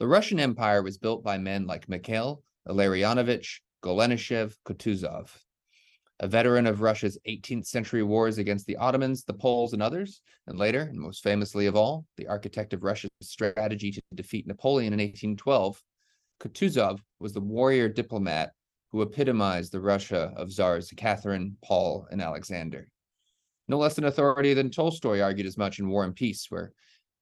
The Russian Empire was built by men like Mikhail Illarionovich Golenishev Kutuzov, a veteran of Russia's 18th century wars against the Ottomans, the Poles, and others, and later, and most famously of all, the architect of Russia's strategy to defeat Napoleon in 1812, Kutuzov was the warrior diplomat who epitomized the Russia of Tsars Catherine, Paul, and Alexander. No less an authority than Tolstoy argued as much in War and Peace, where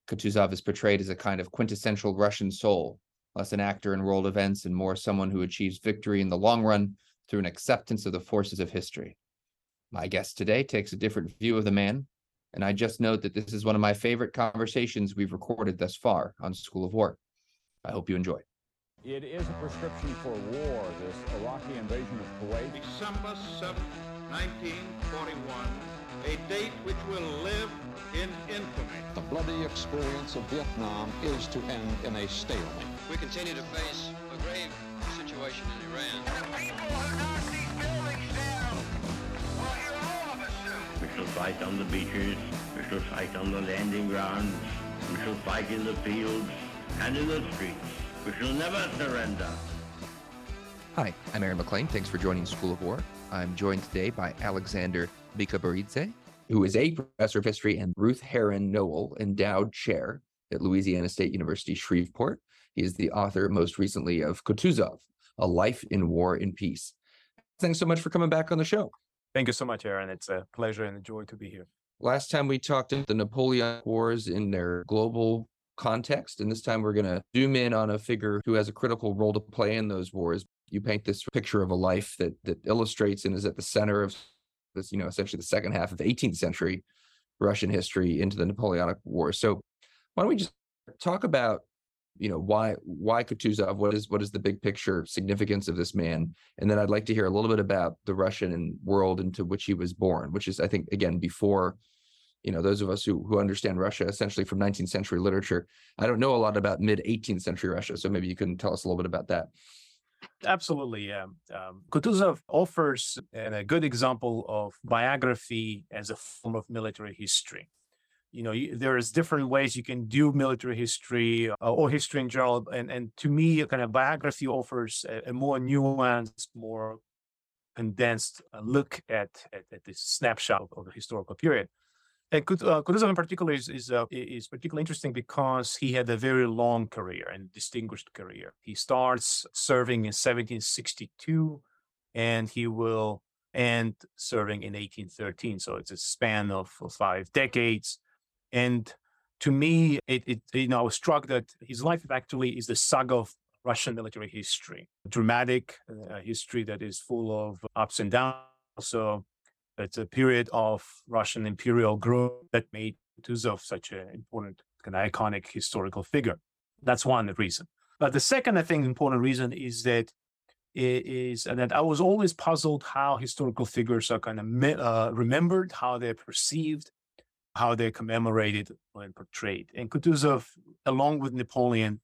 Kutuzov is portrayed as a kind of quintessential Russian soul, less an actor in world events and more someone who achieves victory in the long run through an acceptance of the forces of history. My guest today takes a different view of the man, and I just note that this is one of my favorite conversations we've recorded thus far on School of War. I hope you enjoy. It is a prescription for war, this Iraqi invasion of Kuwait. December 7, 1941, a date which will live in infamy. The bloody experience of Vietnam is to end in a stalemate. We continue to face a grave situation in Iran. The people who knocked these buildings down will hear all of us soon. We shall fight on the beaches, we shall fight on the landing grounds, we shall fight in the fields and in the streets. We shall never surrender. Hi, I'm Aaron MacLean. Thanks for joining School of War. I'm joined today by Alexander Mikaberidze, who is a professor of history and Ruth Herring Noel Endowed Chair at Louisiana State University Shreveport. He is the author, most recently, of Kutuzov, A Life in War and Peace. Thanks so much for coming back on the show. Thank you so much, Aaron. It's a pleasure and a joy to be here. Last time we talked about the Napoleonic Wars in their global context, and this time we're going to zoom in on a figure who has a critical role to play in those wars. You paint this picture of a life that that illustrates and is at the center of this, you know, essentially the second half of the 18th century Russian history into the Napoleonic Wars. So why don't we just talk about you know why why Kutuzov? What is what is the big picture significance of this man? And then I'd like to hear a little bit about the Russian world into which he was born, which is I think again before you know those of us who who understand Russia essentially from 19th century literature. I don't know a lot about mid 18th century Russia, so maybe you can tell us a little bit about that. Absolutely. Um, Kutuzov offers a good example of biography as a form of military history you know there's different ways you can do military history uh, or history in general and and to me a kind of biography offers a, a more nuanced more condensed uh, look at, at, at this snapshot of, the historical period and uh, Kutuzov in particular is is, uh, is particularly interesting because he had a very long career and distinguished career. He starts serving in 1762, and he will end serving in 1813. So it's a span of, of five decades. And to me, it, it you know, I was struck that his life actually is the saga of Russian military history, dramatic uh, history that is full of ups and downs. So it's a period of Russian imperial growth that made Kutuzov such an important kind of iconic historical figure. That's one reason. But the second, I think, important reason is that it is that I was always puzzled how historical figures are kind of uh, remembered, how they're perceived, how they're commemorated and portrayed. And Kutuzov, along with Napoleon,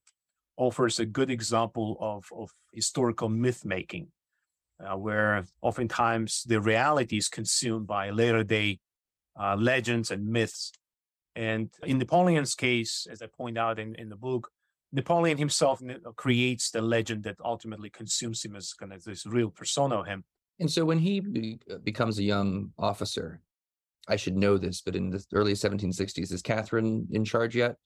offers a good example of, of historical myth making, uh, where oftentimes the reality is consumed by later day uh, legends and myths. And in Napoleon's case, as I point out in, in the book, Napoleon himself creates the legend that ultimately consumes him as kind of this real persona of him. And so when he be- uh, becomes a young officer, I should know this, but in the early 1760s, is Catherine in charge yet?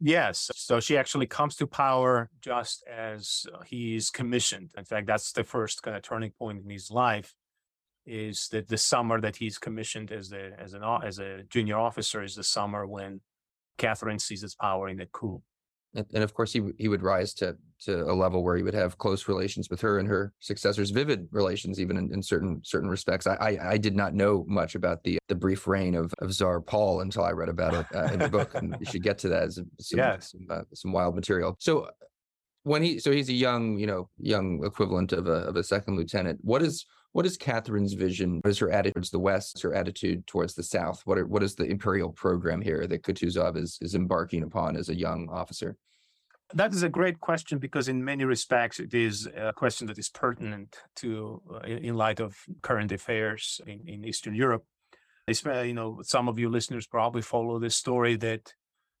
Yes. So she actually comes to power just as uh, he's commissioned. In fact, that's the first kind of turning point in his life. Is that the summer that he's commissioned as a as an as a junior officer is the summer when Catherine seizes power in the coup and of course he he would rise to to a level where he would have close relations with her and her successors vivid relations even in, in certain certain respects I, I, I did not know much about the the brief reign of of czar paul until i read about it uh, in the book and we should get to that as some yes. some, uh, some wild material so when he so he's a young you know young equivalent of a of a second lieutenant what is what is Catherine's vision? What is her attitude towards the West? Her attitude towards the South? What are, what is the imperial program here that Kutuzov is is embarking upon as a young officer? That is a great question because, in many respects, it is a question that is pertinent to, uh, in light of current affairs in, in Eastern Europe. You know, some of you listeners probably follow this story that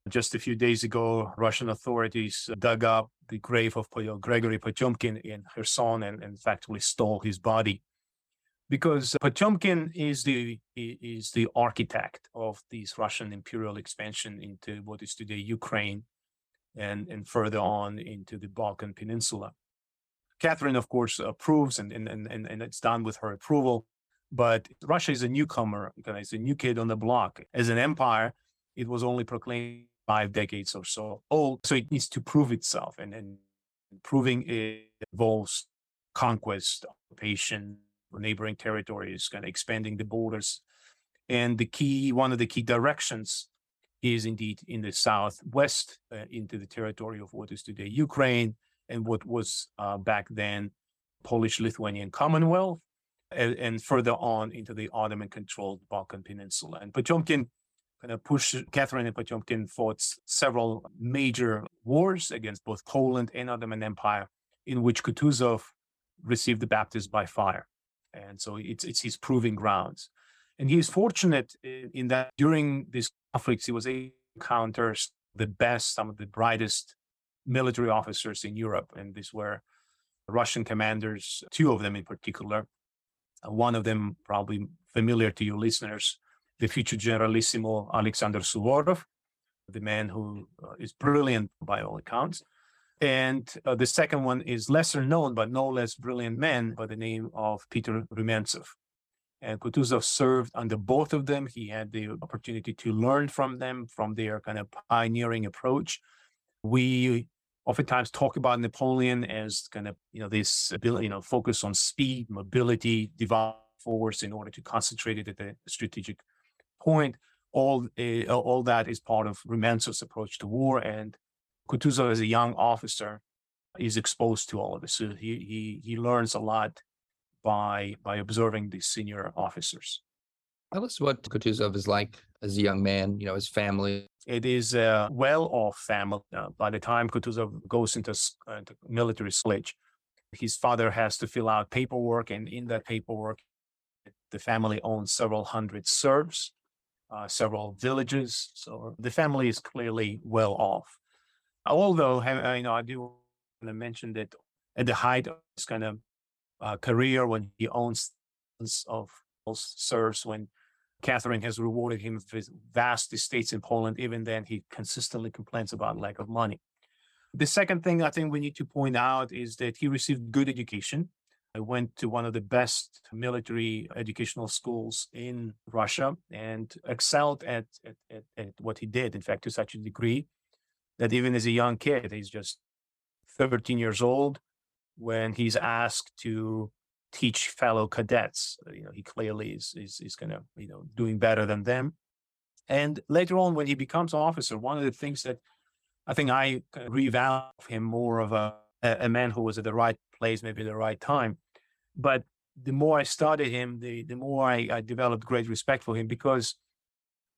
just a few days ago, Russian authorities dug up the grave of Gregory Potemkin in Kherson and, and effectively stole his body. Because Potemkin is the is the architect of this Russian imperial expansion into what is today Ukraine and, and further on into the Balkan Peninsula. Catherine, of course, approves and, and, and, and it's done with her approval. But Russia is a newcomer, it's a new kid on the block. As an empire, it was only proclaimed five decades or so old. So it needs to prove itself. And, and proving it involves conquest, occupation, neighboring territories, kind of expanding the borders. And the key, one of the key directions is indeed in the southwest uh, into the territory of what is today Ukraine and what was uh, back then Polish Lithuanian Commonwealth, and, and, further on into the Ottoman controlled Balkan Peninsula. And Potemkin kind of pushed Catherine and Potemkin fought several major wars against both Poland and Ottoman Empire, in which Kutuzov received the baptism by fire. And so it's, it's his proving grounds. And he is fortunate in that during these conflicts, he was able to the best, some of the brightest military officers in Europe. And these were Russian commanders, two of them in particular. Uh, one of them, probably familiar to your listeners, the future Generalissimo Alexander Suvorov, the man who uh, brilliant by all accounts. And uh, the second one is lesser known, but no less brilliant man by the name of Peter Rumyantsev. And Kutuzov served under both of them. He had the opportunity to learn from them, from their kind of pioneering approach. We oftentimes talk about Napoleon as kind of, you know, this ability, you know, focus on speed, mobility, develop force in order to concentrate it at the strategic point. All, uh, all that is part of Rumyantsev's approach to war. And Kutuzov, as a young officer, is exposed to all of this. So he, he, he learns a lot by by observing these senior officers. Tell us what Kutuzov is like as a young man, you know, his family. It is a well-off family. Uh, by the time Kutuzov goes into, uh, into military college, his father has to fill out paperwork, and in that paperwork, the family owns several hundred serfs, uh, several villages. So the family is clearly well off. Although, you know, I do want to mention that at the height of this kind of uh, career when he owns of serfs when Catherine has rewarded him with vast estates in Poland. Even then, he consistently complains about lack of money. The second thing I think we need to point out is that he received good education. I went to one of the best military educational schools in Russia and excelled at, at, at, at what he did. In fact, to such a degree that even as a young kid, he's just 13 years old, when he's asked to teach fellow cadets. Uh, you know, he clearly is is, is kind of you know doing better than them. And later on, when he becomes officer, one of the things that I think I revalue him more of a a man who was at the right place, maybe the right time. But the more I studied him, the the more I, I developed great respect for him because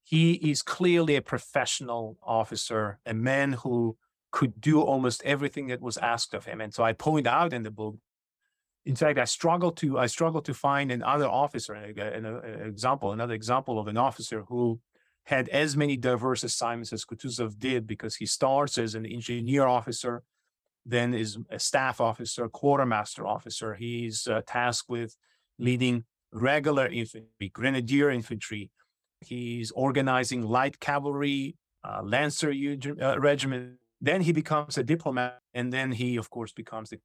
he is clearly a professional officer, a man who could do almost everything that was asked of him. And so I point out in the book, in fact, I struggle to I struggle to find another officer, an, an example, another example of an officer who had as many diverse assignments as Kutuzov did, because he starts as an engineer officer, then is a staff officer, quartermaster officer. He's uh, tasked with leading regular infantry, grenadier infantry. He's organizing light cavalry, uh, lancer uh, regiment, then he becomes a diplomat, and then he, of course, becomes the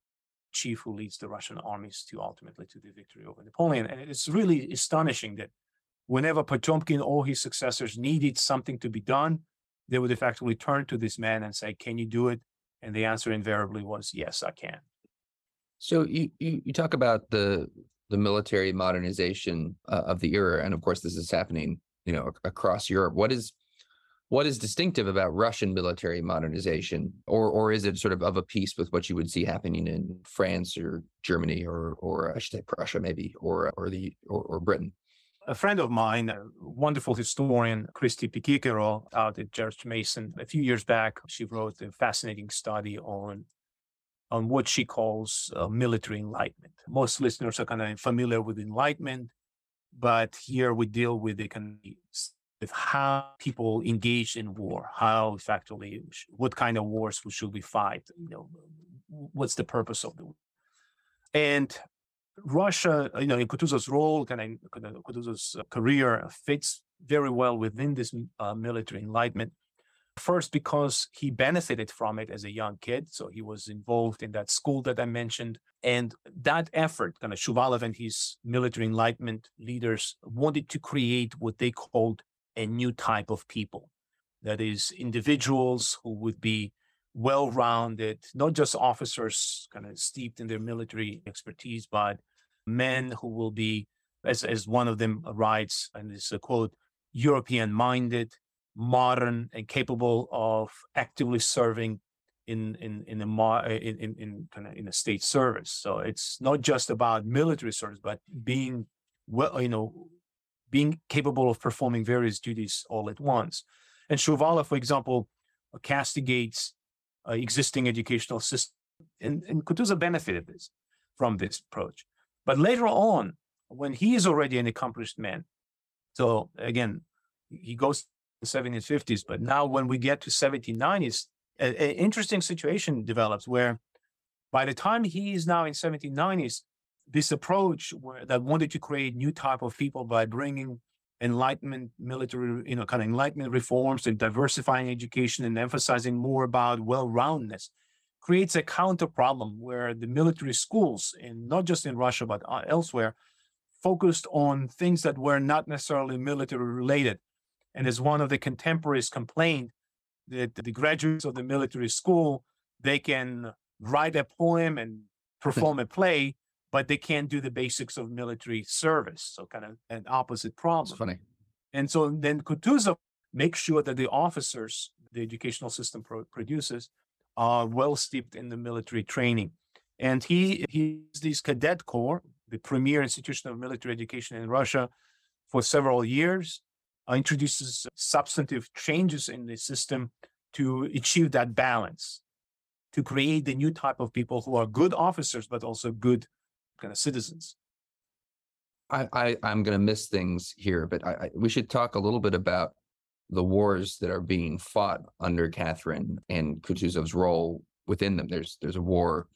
chief who leads the Russian armies to ultimately to the victory over Napoleon. And it's really astonishing that whenever Potemkin or his successors needed something to be done, they would effectively turn to this man and say, "Can you do it?" And the answer invariably was, "Yes, I can." So you you, you talk about the the military modernization uh, of the era, and of course, this is happening, you know, across Europe. What is what is distinctive about Russian military modernization, or or is it sort of of a piece with what you would see happening in France or Germany or or I should say Prussia maybe or or the or, or Britain? A friend of mine, a wonderful historian, Christy Pichichero, out at George Mason, a few years back, she wrote a fascinating study on on what she calls uh, military enlightenment. Most listeners are kind of familiar with enlightenment, but here we deal with the kind of with how people engage in war, how effectively, what kind of wars should we fight, you know, what's the purpose of the war. And Russia, you know, in Kutuzov's role, kind of Kutuzov's career fits very well within this uh, military enlightenment. First, because he benefited from it as a young kid. So he was involved in that school that I mentioned. And that effort, kind of Shuvalov and his military enlightenment leaders wanted to create what they called a new type of people. That is, individuals who would be well rounded, not just officers kind of steeped in their military expertise, but men who will be, as, as one of them writes, and it's a quote, European minded, modern, and capable of actively serving in in in a eh, in in, in kind of in a state service. So it's not just about military service, but being well, you know, being capable of performing various duties all at once. And Shuvalov, for example, castigates uh, existing educational system, and, and Kutuzov benefited this from this approach. But later on, when he is already an accomplished man, so again, he goes to the 1750s, but now when we get to 1790s, an interesting situation develops where by the time he is now in 1790s, this approach where, that wanted to create new type of people by bringing enlightenment military you know kind of enlightenment reforms and diversifying education and emphasizing more about well-roundness creates a counter problem where the military schools and not just in russia but uh, elsewhere focused on things that were not necessarily military related. And as one of the contemporaries complained that the graduates of the military school they can write a poem and perform a play but they can't do the basics of military service. So kind of an opposite problem. It's funny. And so then Kutuzov makes sure that the officers the educational system pro- produces are well steeped in the military training. And he he's this cadet corps, the premier institution of military education in Russia, for several years, uh, introduces substantive changes in the system to achieve that balance, to create the new type of people who are good officers but also good kind of citizens. I, I I'm going to miss things here, but I, I, we should talk a little bit about the wars that are being fought under Catherine and Kutuzov's role within them. There's there's a war,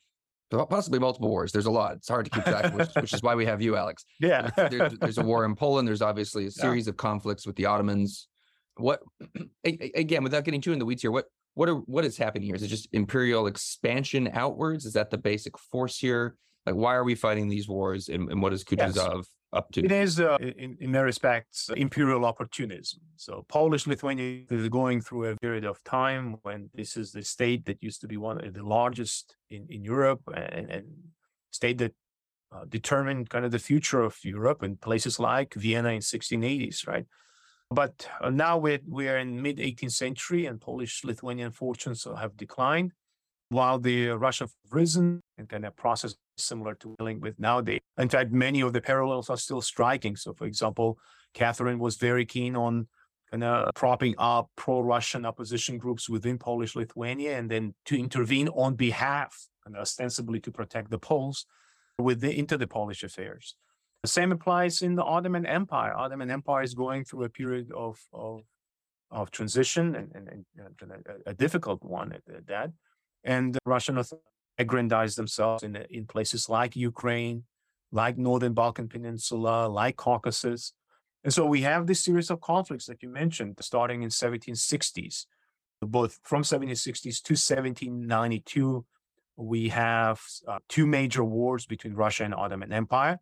possibly multiple wars. There's a lot. It's hard to keep track, which, which is why we have you, Alex. Yeah. there's, there's a war in Poland. There's obviously a series yeah. of conflicts with the Ottomans. What again, without getting too in the weeds here, what what are what is happening here? Is it just imperial expansion outwards? Is that the basic force here? Like, why are we fighting these wars, and, and what is Kutuzov yes. up to? It is, uh, in, in many respects, imperial opportunism. So, Polish Lithuania is going through a period of time when this is the state that used to be one of the largest in, in Europe and, and state that uh, determined kind of the future of Europe in places like Vienna in 1680s, right? But uh, now we're, we're in mid 18th century and Polish Lithuanian fortunes have declined while the Russia have risen and kind of process similar to dealing with nowadays. In fact, many of the parallels are still striking. So, for example, Catherine was very keen on kind of propping up pro-Russian opposition groups within Polish Lithuania, and then to intervene on behalf, and ostensibly to protect the Poles, with the, into the Polish affairs. The same applies in the Ottoman Empire. Ottoman Empire is going through a period of of, of transition and, and, and a, a, difficult one at, at that. And Russian authorities aggrandize themselves in, in places like Ukraine, like Northern Balkan Peninsula, like Caucasus. And so we have this series of conflicts that you mentioned starting in 1760s. Both from 1760s to 1792, we have uh, two major wars between Russia and Ottoman Empire.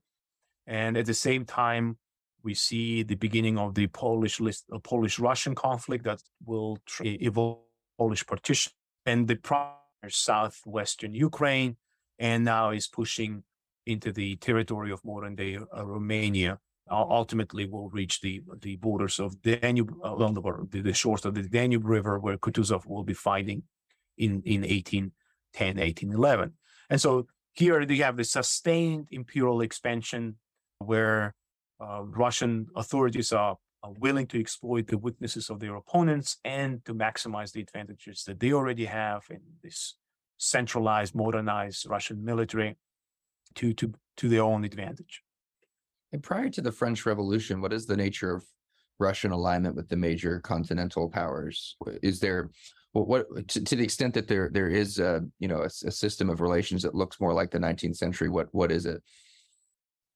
And at the same time, we see the beginning of the Polish uh, Polish Russian conflict that will evolve Polish partition and the southwestern Ukraine, and now is pushing into the territory of modern day uh, Romania. ultimately, will reach the the borders of the Danube along the, the shores of the Danube River, where Kutuzov will be fighting in in 1810, 1811. And so here you have the sustained imperial expansion, where uh, Russian authorities are willing to exploit the weaknesses of their opponents and to maximize the advantages that they already have in this centralized, modernized Russian military to, to, to their own advantage. And prior to the French Revolution, what is the nature of Russian alignment with the major continental powers? Is there what to, to the extent that there there is a you know a, a system of relations that looks more like the 19th century? What what is it?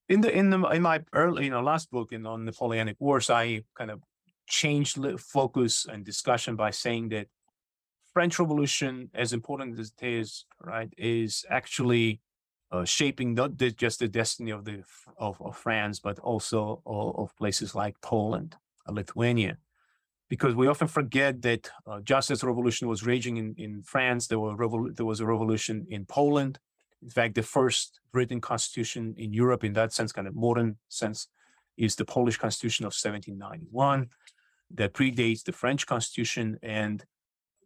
In the in the in my early you know last book in on Napoleonic Wars, I kind of changed focus and discussion by saying that French Revolution, as important as it is, right, is actually uh, shaping not just the destiny of the of, of France, but also of, places like Poland, Lithuania, because we often forget that uh, just as revolution was raging in, in France, there were revol- there was a revolution in Poland. In fact, the first written constitution in Europe, in that sense, kind of modern sense, is the Polish Constitution of 1791 that predates the French Constitution. And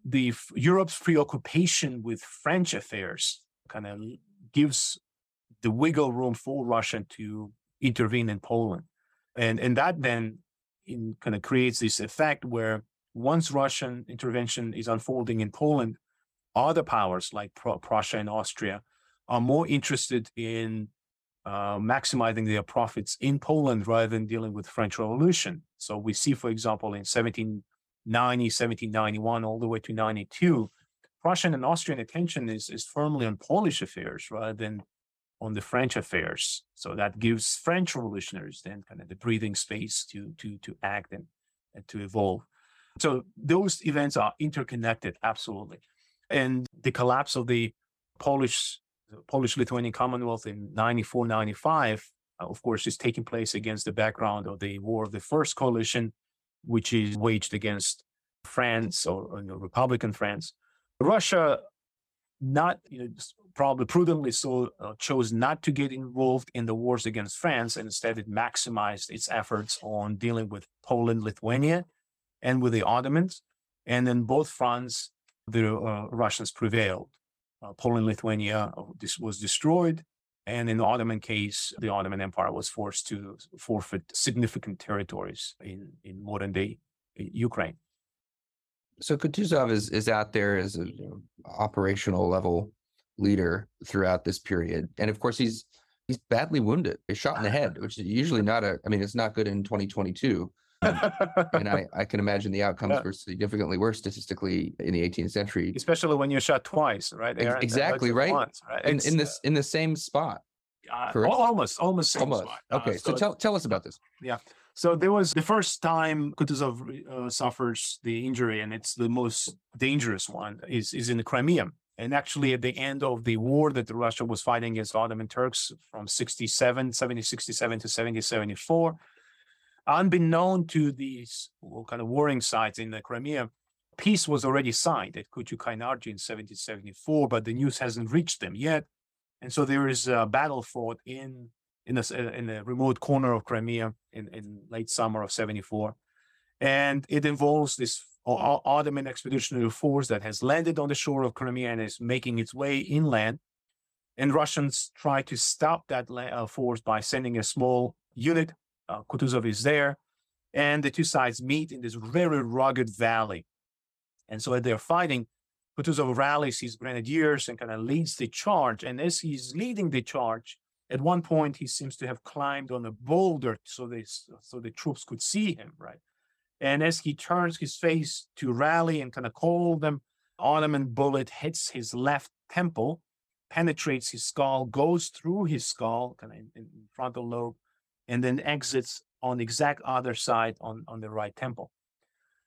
the Europe's preoccupation with French affairs kind of gives the wiggle room for Russia to intervene in Poland, and and that then in kind of creates this effect where once Russian intervention is unfolding in Poland, other powers like Prussia and Austria are more interested in uh, maximizing their profits in Poland rather than dealing with French Revolution. So we see, for example, in 1790, 1791, all the way to 92, Prussian and Austrian attention is, is firmly on Polish affairs rather than on the French affairs. So that gives French revolutionaries then kind of the breathing space to to to act and, and to evolve. So those events are interconnected, absolutely. And the collapse of the Polish Polish Lithuanian Commonwealth in 94, 95, uh, of course, is taking place against the background of the War of the First Coalition, which is waged against France or, you know, Republican France. Russia, not you know, probably prudently so, uh, chose not to get involved in the wars against France, and instead it maximized its efforts on dealing with Poland, Lithuania, and with the Ottomans. And in both fronts, the uh, Russians prevailed uh, Poland, Lithuania uh, this was destroyed. And in the Ottoman case, the Ottoman Empire was forced to forfeit significant territories in, in modern day uh, Ukraine. So Kutuzov is, is out there as an you know, operational level leader throughout this period. And of course, he's he's badly wounded. He's shot in the head, which is usually not a, I mean, it's not good in 2022. And I, I can imagine the outcomes were significantly worse statistically in the 18th century. Especially when you're shot twice, right? Aaron? Exactly, right? Once, right? In, in this in the same spot. Uh, almost, almost, almost. Spot. Uh, okay, uh, so, so, tell tell us about this. Yeah. So there was the first time Kutuzov uh, suffers the injury, and it's the most dangerous one. is is in the Crimea, and actually at the end of the war that Russia was fighting against Ottoman Turks from 67, 7067 to 7074 unbeknown to these kind of warring sides in the Crimea, peace was already signed at Kuchuk-Kainarji in 1774, but the news hasn't reached them yet. And so there is a battle fought in in a, in a remote corner of Crimea in, in late summer of 74. And it involves this Ottoman expeditionary force that has landed on the shore of Crimea and is making its way inland. And Russians try to stop that uh, force by sending a small unit uh, Kutuzov is there, and the two sides meet in this very rugged valley. And so as they're fighting, Kutuzov rallies his grenadiers and kind of leads the charge. And as he's leading the charge, at one point he seems to have climbed on a boulder so they so the troops could see him, right? And as he turns his face to rally and kind of call them, Ottoman bullet hits his left temple, penetrates his skull, goes through his skull, kind of in, in frontal lobe, and then exits on exact other side on, on the right temple.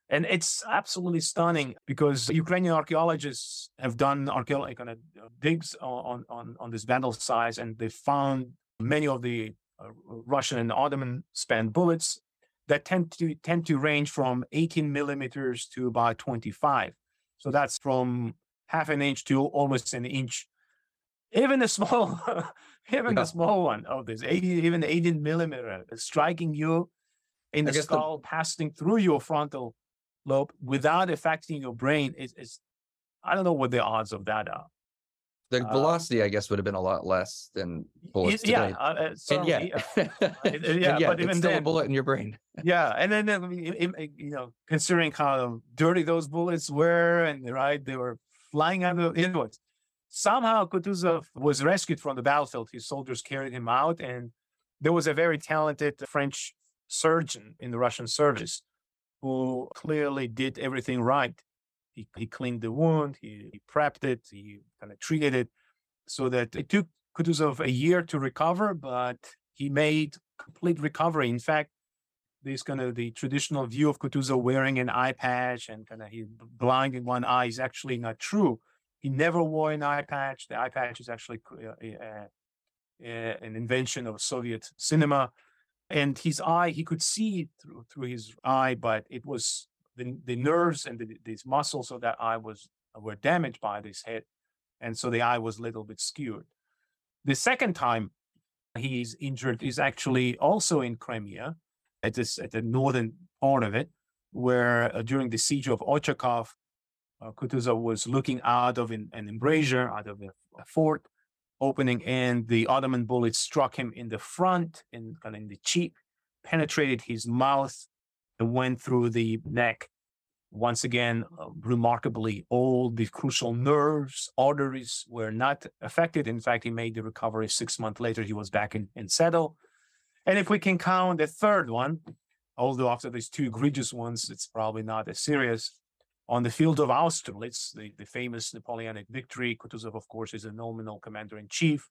And it's absolutely stunning because Ukrainian archaeologists have done archaeological kind of uh, digs on, on, on this battle size and they found many of the uh, Russian and Ottoman spent bullets that tend to tend to range from 18 millimeters to about 25. So that's from half an inch to almost an inch even a small, even yeah. a small one of this, 80, even 18 millimeter, striking you in the skull, the... passing through your frontal lobe without affecting your brain is, is I don't know what the odds of that are. The uh, velocity, I guess, would have been a lot less than bullets it, yeah, uh, and yeah, yeah, yeah, but even still then, a bullet in your brain. yeah, and then I mean, you know, considering how dirty those bullets were, and right, they were flying out of the inwards somehow Kutuzov was rescued from the battlefield. His soldiers carried him out, and there was a very talented French surgeon in the Russian service who clearly did everything right. He, he cleaned the wound, he, he prepped it, he kind of treated it so that it took Kutuzov a year to recover, but he made complete recovery. In fact, this kind of the traditional view of Kutuzov wearing an eye patch and kind of he blind in one eye is actually not true. He never wore an eye patch. The eye patch is actually uh, an invention of Soviet cinema. And his eye, he could see through through his eye, but it was the, the nerves and the, these muscles of that eye was were damaged by this hit, and so the eye was a little bit skewed. The second time he's injured is actually also in Crimea, at this at the northern part of it, where uh, during the siege of Ochakov, uh, Kutuzov was looking out of an, an embrasure, out of a, a, fort opening, and the Ottoman bullet struck him in the front and kind of in the cheek, penetrated his mouth, and went through the neck. Once again, uh, remarkably, all the crucial nerves, arteries were not affected. In fact, he made the recovery six months later. He was back in, in saddle. And if we can count the third one, although after these two egregious ones, it's probably not as serious, on the field of Austerlitz, the, the famous Napoleonic victory, Kutuzov, of course, is a nominal commander in chief.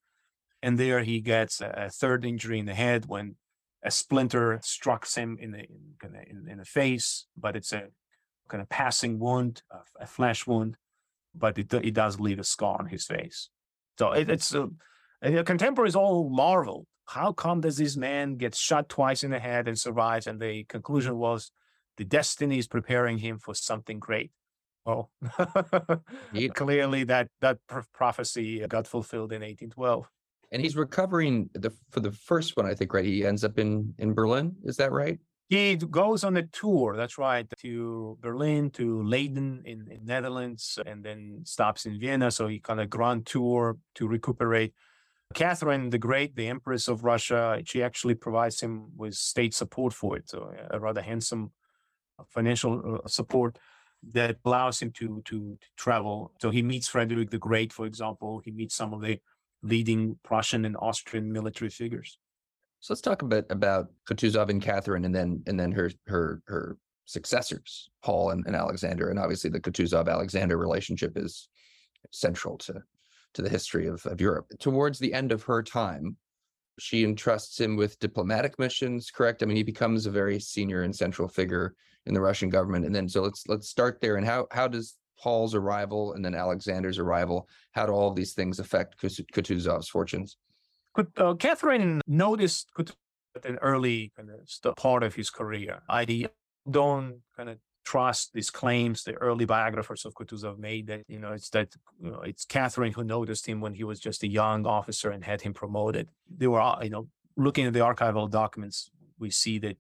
And there he gets a, a, third injury in the head when a splinter strikes him in the in, in, in the face, but it's a kind of passing wound, a, a flesh wound, but it, it does leave a scar on his face. So it, it's uh, contemporaries all marvel. How come does this man get shot twice in the head and survives? And the conclusion was the destiny is preparing him for something great. Well, clearly that that prophecy uh, got fulfilled in 1812. And he's recovering the for the first one, I think, right? He ends up in in Berlin. Is that right? He goes on a tour. That's right, to Berlin, to Leiden in, in Netherlands, and then stops in Vienna. So he kind of grand tour to recuperate. Catherine the Great, the Empress of Russia, she actually provides him with state support for it. So a rather handsome financial uh, support that allows him to, to, to travel. So he meets Frederick the Great, for example. He meets some of the leading Prussian and Austrian military figures. So let's talk a bit about Kutuzov and Catherine, and then and then her her her successors, Paul and, and Alexander, and obviously the Kutuzov Alexander relationship is central to to the history of, of Europe. Towards the end of her time, she entrusts him with diplomatic missions correct? I mean he becomes a very senior and central figure in the russian government. And then so let's let's start there. And how how does paul's arrival and then alexander's arrival how do all of these things affect kutuzov's fortunes? Uh, catherine noticed Kutuzov at an early kind of part of his career i don't kind of trust these claims the early biographers of Kutuzov made that you know it's that you know, it's Catherine who noticed him when he was just a young officer and had him promoted. They were all, you know looking at the archival documents, we see that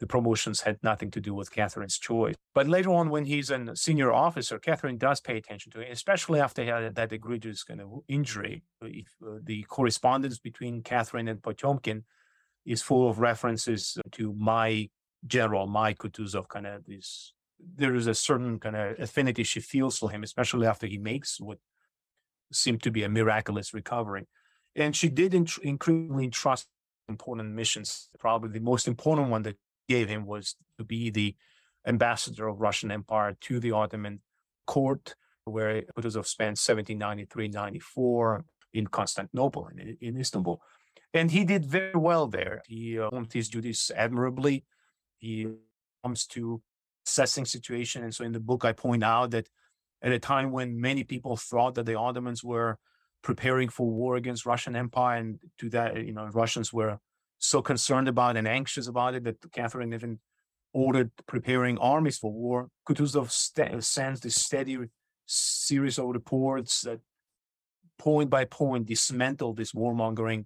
the promotions had nothing to do with Catherine's choice. But later on, when he's a senior officer, Catherine does pay attention to it, especially after he had that egregious kind of injury. If, uh, the correspondence between Catherine and Potemkin is full of references to my general, my Kutuzov, kind of this there is a certain kind of affinity she feels for him, especially after he makes what seemed to be a miraculous recovery. And she did int- increasingly trust important missions. Probably the most important one that gave him was to be the ambassador of Russian Empire to the Ottoman court, where Kutuzov spent 1793-94 in Constantinople, in, in Istanbul. And he did very well there. He uh, performed his duties admirably. He comes to assessing situation. And so in the book, I point out that at a time when many people thought that the Ottomans were preparing for war against Russian Empire, and to that, you know, Russians were so concerned about and anxious about it that Catherine even ordered preparing armies for war. Kutuzov st- sends this steady series of reports that point by point dismantle this warmongering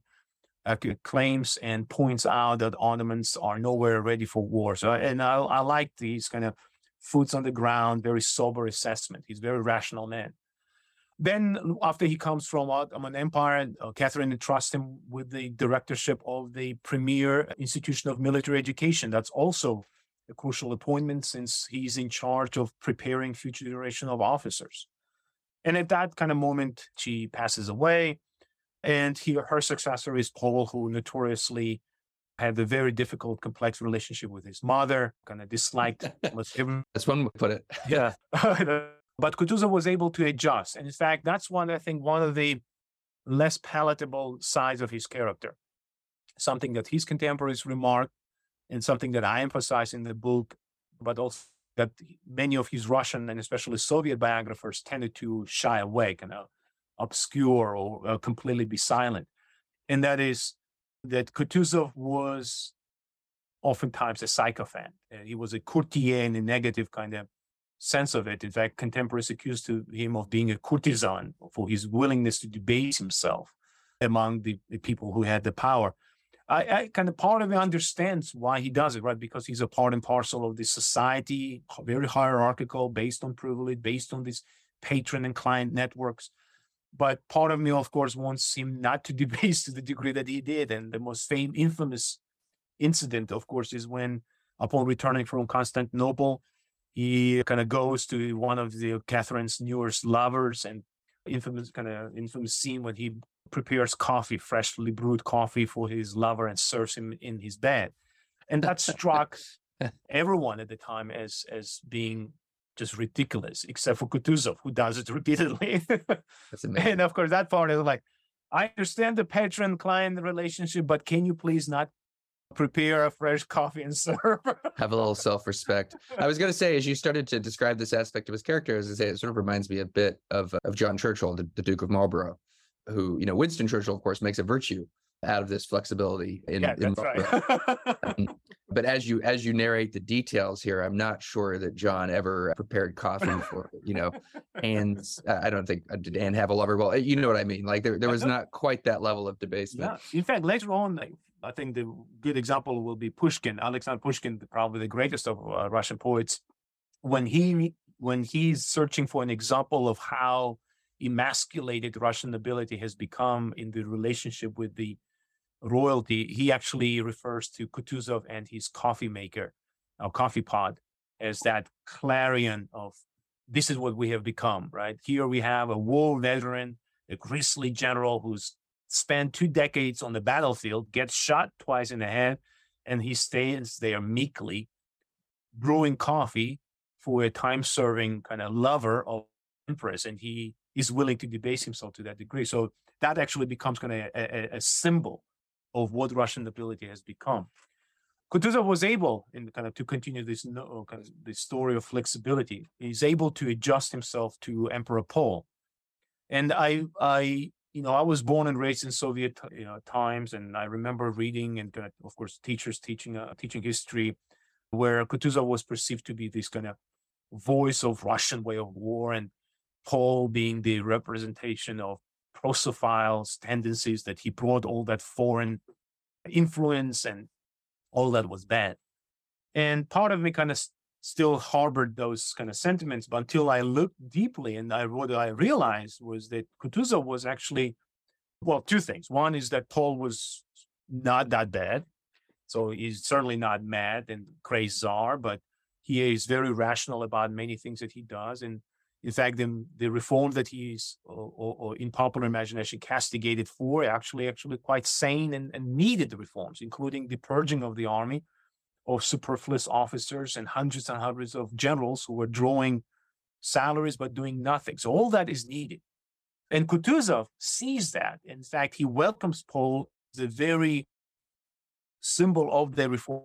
uh, claims and points out that Ottomans are nowhere ready for war. So, and I, I like these kind of foots on the ground, very sober assessment. He's a very rational man. Then, after he comes from Ottoman Empire, uh, Catherine entrusts him with the directorship of the premier institution of military education. That's also a crucial appointment since he's in charge of preparing future generation of officers. And at that kind of moment, she passes away. And he, her successor is Paul, who notoriously had a very difficult, complex relationship with his mother, kind of disliked almost every That's one way to put it. yeah. but Kutuzov was able to adjust. And in fact, that's one, I think, one of the less palatable sides of his character. Something that his contemporaries remark and something that I emphasize in the book, but also that many of his Russian and especially Soviet biographers tended to shy away, kind of obscure or uh, completely be silent. And that is that Kutuzov was oftentimes a sycophant. He was a courtier in a negative kind of sense of it. In fact, contemporaries accused him of being a courtesan for his willingness to debase himself among the, the people who had the power. I, I, kind of part of me understands why he does it, right? Because he's a part and parcel of this society, very hierarchical, based on privilege, based on these patron and client networks. But part of me, of course, wants him not to debase to the degree that he did. And the most famous, infamous incident, of course, is when, upon returning from Constantinople, he kind of goes to one of the Catherine's newest lovers and infamous kind of infamous scene when he prepares coffee, freshly brewed coffee for his lover and serves him in his bed. And that struck everyone at the time as as being just ridiculous, except for Kutuzov, who does it repeatedly. That's amazing. and of course, that part is like, I understand the patron client relationship, but can you please not prepare a fresh coffee and serve? Have a little self respect. I was going to say, as you started to describe this aspect of his character, as I say, it sort of reminds me a bit of, uh, of John Churchill, the, the Duke of Marlborough, who, you know, Winston Churchill, of course, makes a virtue out of this flexibility in, yeah, in that's right. But as you as you narrate the details here i'm not sure that john ever prepared coffee for you know and i don't think uh, did anne have a lover well you know what i mean like there, there was not quite that level of debasement yeah. In fact, later on, like, I think the good example will be Pushkin, Alexander Pushkin, probably the greatest of uh, Russian poets. When he when he's searching for an example of how emasculated Russian nobility has become in the relationship with the royalty, he actually refers to Kutuzov and his coffee maker, or coffee pod, as that clarion of this is what we have become, right? Here we have a war veteran, a grisly general who's spent two decades on the battlefield, gets shot twice in the head, and he stands there meekly brewing coffee for a time serving kind of lover of empress. And he is willing to debase himself to that degree. So that actually becomes kind of a, a, a symbol of what Russian nobility has become. Kutuzov was able, in kind of to continue this no, kind of this story of flexibility, he's able to adjust himself to Emperor Paul. And I, I, you know, I was born and raised in Soviet you know, times, and I remember reading and kind of, of course, teachers teaching uh, teaching history, where Kutuzov was perceived to be this kind of voice of Russian way of war, and Paul being the representation of Prussophiles tendencies that he brought all that foreign influence and all that was bad. And part of me kind of s- still harbored those kind of sentiments, but until I looked deeply and I what I realized was that Kutuzov was actually, well, two things. One is that Paul was not that bad. So he's certainly not mad and crazy czar, but he is very rational about many things that he does. And in fact, the, the reform that he's, or, or, or in popular imagination, castigated for, actually, actually quite sane and, and needed the reforms, including the purging of the army of superfluous officers and hundreds and hundreds of generals who were drawing salaries but doing nothing. So all that is needed. And Kutuzov sees that. In fact, he welcomes Paul the very symbol of the reform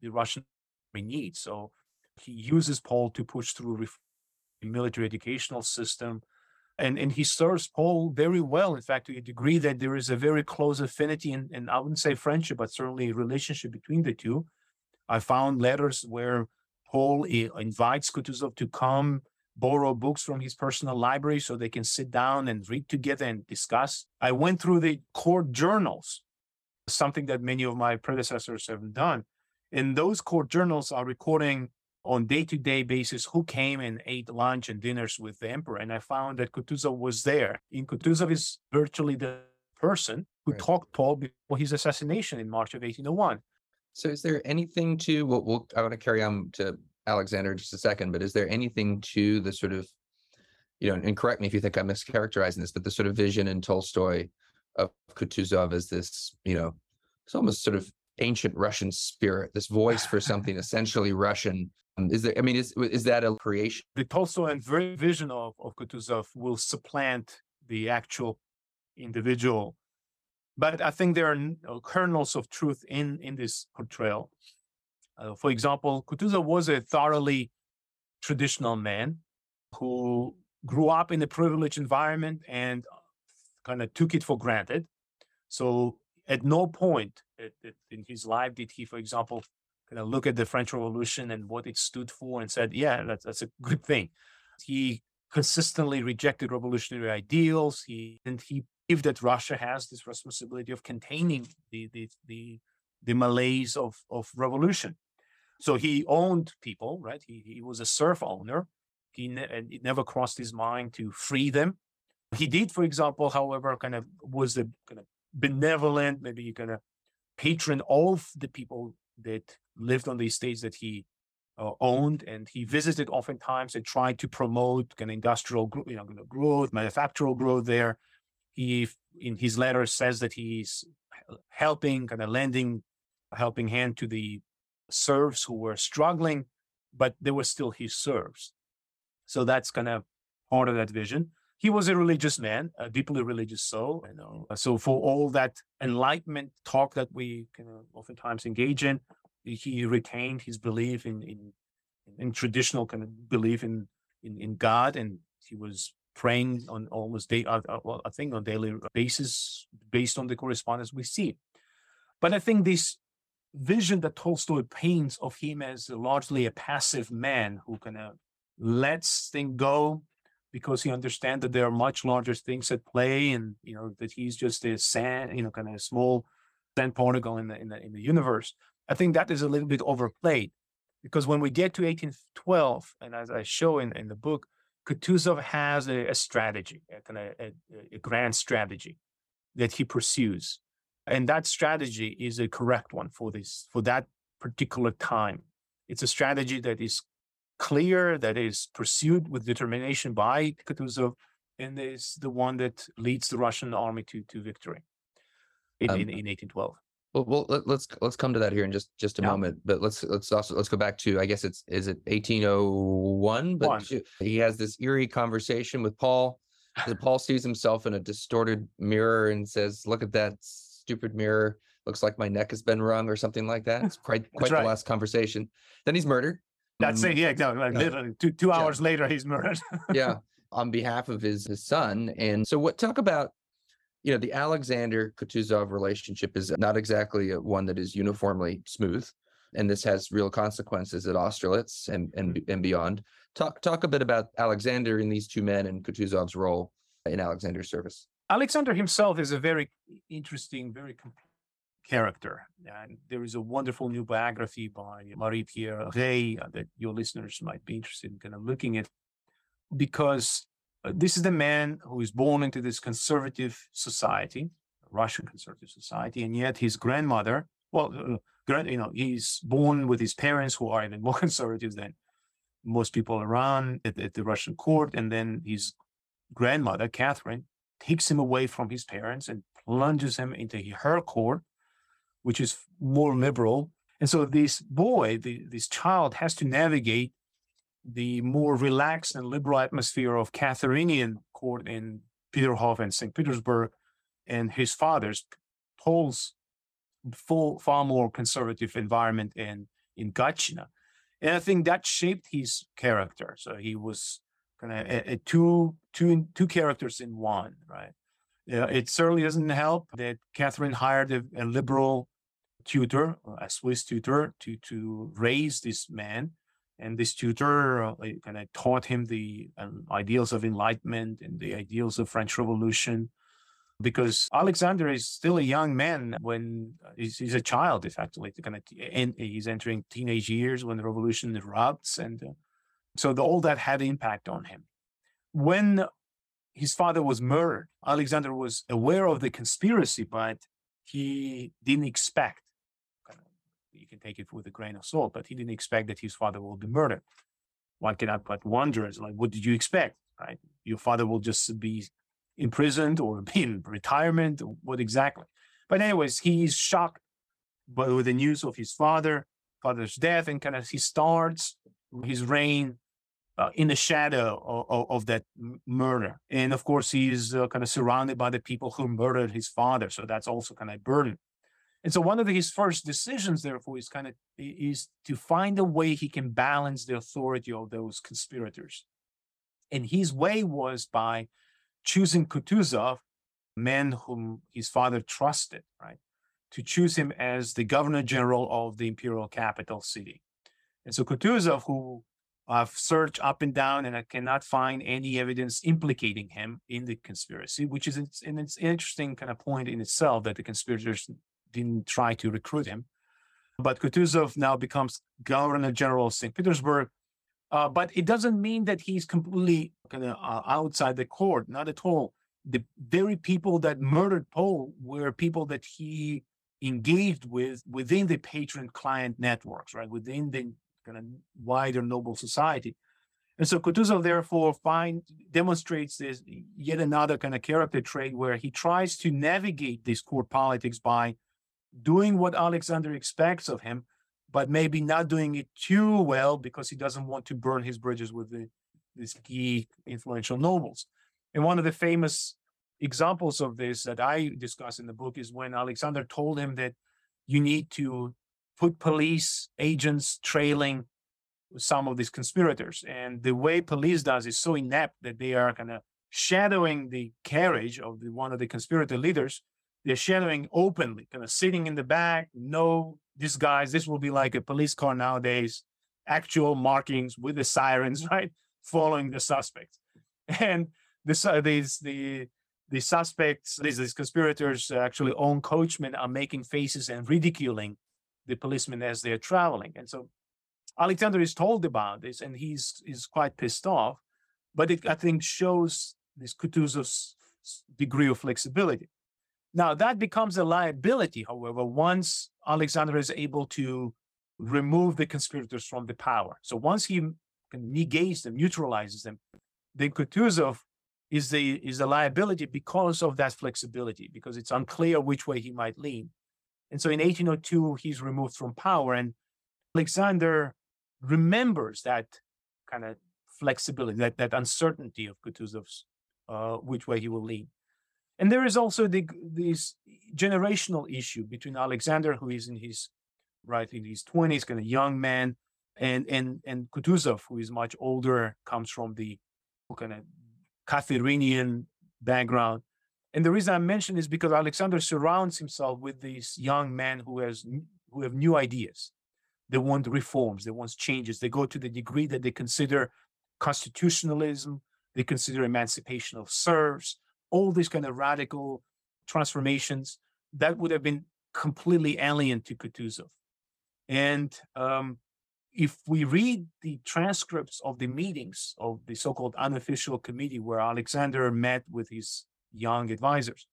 the Russian needs. So he uses Paul to push through reform military educational system. And, and he serves Paul very well, in fact, to a degree that there is a very close affinity and, and I wouldn't say friendship, but certainly a relationship between the two. I found letters where Paul invites Kutuzov to come borrow books from his personal library so they can sit down and read together and discuss. I went through the court journals, something that many of my predecessors have done. And those court journals are recording on day-to-day basis who came and ate lunch and dinners with the emperor and i found that kutuzov was there in kutuzov is virtually the person who Right. talked paul before his assassination in march of 1801 So is there anything to what we'll, I want to carry on to Alexander in just a second, but is there anything to the sort of, you know, and correct me if you think I'm mischaracterizing this, but the sort of vision in Tolstoy of Kutuzov as this, you know, it's almost sort of ancient Russian spirit, this voice for something essentially Russian. Um, Is there? I mean, is is that a creation? the Tolstoy vi- vision of, of Kutuzov will supplant the actual individual. But I think there are uh, kernels of truth in, in this portrayal. Uh, for example, Kutuzov was a thoroughly traditional man who grew up in a privileged environment and kind of took it for granted. So at no point in his life did he, for example, kind of look at the French Revolution and what it stood for and said, yeah, that's, that's a good thing. He consistently rejected revolutionary ideals. He and he believed that Russia has this responsibility of containing the the the, the malaise of, of revolution. So he owned people, right? He, he was a serf owner. He ne- and it never crossed his mind to free them. He did, for example, however, kind of was a kind of benevolent, maybe kind of patron of the people that lived on the estates that he uh, owned, and he visited oftentimes and tried to promote of industrial, you know, growth, manufacturing growth there. He, in his letter, says that he's helping, kind of lending a helping hand to the serfs who were struggling, but they were still his serfs. So that's kind of part of that vision. He was a religious man, a deeply religious soul. You know, so for all that enlightenment talk that we kind of oftentimes engage in, he retained his belief in in, in traditional kind of belief in, in in God, and he was praying on almost day, uh, uh, I think on daily basis based on the correspondence we see. But I think this vision that Tolstoy paints of him as largely a passive man who kind of lets things go because he understands that there are much larger things at play, and you know that he's just a sand, you know, kind of a small sand particle in the in the in the universe. I think that is a little bit overplayed because when we get to 1812, and as I show in, in the book, Kutuzov has a, a strategy, a kind of a, a grand strategy that he pursues, and that strategy is a correct one for this for that particular time. It's a strategy that is clear, that is pursued with determination by Kutuzov, and is the one that leads the Russian army to to victory in, Um, in, in 1812. Well, well let, let's let's come to that here in just just a Yeah. moment. But let's let's also let's go back to I guess it's is it 1801? But One. he has this eerie conversation with Paul. that Paul sees himself in a distorted mirror and says, "Look at that stupid mirror. Looks like my neck has been wrung or something like that." It's quite quite right. the last conversation. Then he's murdered. That's Um, it. Yeah, no, like yeah. literally two two Yeah. hours later, he's murdered. yeah on behalf of his his son and so what talk about you know the alexander kutuzov relationship is not exactly one that is uniformly smooth and this has real consequences at austerlitz and and, and beyond talk talk a bit about alexander and these two men and kutuzov's role in alexander's service Alexander himself is a very interesting, very complete character. And there is a wonderful new biography by Marie Pierre Rey uh, that your listeners might be interested in kind of looking at because uh, this is the man who is born into this conservative society, Russian conservative society, and yet his grandmother, well, uh, you know, he's born with his parents who are even more conservative than most people around at, at the Russian court, and then his grandmother, Catherine, takes him away from his parents and plunges him into her court, which is more liberal. And so this boy, the, this child, has to navigate the more relaxed and liberal atmosphere of Catherinian court in Peterhof and St. Petersburg, and his father's Paul's full, far more conservative environment in in Gatchina. And I think that shaped his character. So he was kind of a, a two two two characters in one, right? Yeah, it certainly doesn't help that Catherine hired a, a liberal tutor, a Swiss tutor, to to raise this man, and this tutor uh, kind of taught him the um, ideals of enlightenment and the ideals of French Revolution. Because Alexander is still a young man when uh, he's, he's a child, effectively, kind of, and he's entering teenage years when the revolution erupts, and uh, so the, all that had impact on him. When his father was murdered, Alexander was aware of the conspiracy, but he didn't expect. Can take it with a grain of salt, but he didn't expect that his father will be murdered. One cannot but wonder, like, what did you expect? Right? Your father will just be imprisoned or be in retirement. or What exactly? But anyways, he's shocked but with the news of his father, father's death, and kind of he starts his reign uh, in the shadow of, of, of, that murder. And of course, he's uh, kind of surrounded by the people who murdered his father. So that's also kind of burden. And so one of his first decisions, therefore, is kind of is to find a way he can balance the authority of those conspirators. And his way was by choosing Kutuzov, men whom his father trusted, right, to choose him as the governor general of the imperial capital city. And so Kutuzov, who I've searched up and down and I cannot find any evidence implicating him in the conspiracy, which is an, an interesting kind of point in itself that the conspirators didn't try to recruit him. But Kutuzov now becomes Governor General of St. Petersburg. Uh, but it doesn't mean that he's completely kind of uh, outside the court, not at all. The very people that murdered Paul were people that he engaged with within the patron client networks, right? Within the kind of wider noble society. And so Kutuzov therefore find demonstrates this yet another kind of character trait where he tries to navigate this court politics by doing what Alexander expects of him, but maybe not doing it too well because he doesn't want to burn his bridges with the, these key influential nobles. And one of the famous examples of this that I discuss in the book is when Alexander told him that you need to put police agents trailing some of these conspirators. And the way police does is so inept that they are kind of shadowing the carriage of the, one of the conspirator leaders they're shadowing openly, kind of sitting in the back, no disguise. This will be like a police car nowadays, actual markings with the sirens, right, following the suspects. And this, uh, these the the suspects, these, these conspirators, actually own coachmen are making faces and ridiculing the policemen as they're traveling. And so Alexander is told about this, and he's is quite pissed off. But it, I think, shows this Kutuzov's degree of flexibility. Now, that becomes a liability, however, once Alexander is able to remove the conspirators from the power. So once he negates them, neutralizes them, then Kutuzov is the is a liability because of that flexibility, because it's unclear which way he might lean. And so in 1802, he's removed from power, and Alexander remembers that kind of flexibility, that, that uncertainty of Kutuzov's, uh, which way he will lean. And there is also the, this generational issue between Alexander, who is in his right in his twenties, kind of young man, and and and Kutuzov, who is much older, comes from the kind of Catherinian background. And the reason I mention is because Alexander surrounds himself with these young men who has who have new ideas. They want reforms, they want changes. They go to the degree that they consider constitutionalism, they consider emancipation of serfs, all these kind of radical transformations that would have been completely alien to Kutuzov. And um, if we read the transcripts of the meetings of the so-called unofficial committee where Alexander met with his young advisors,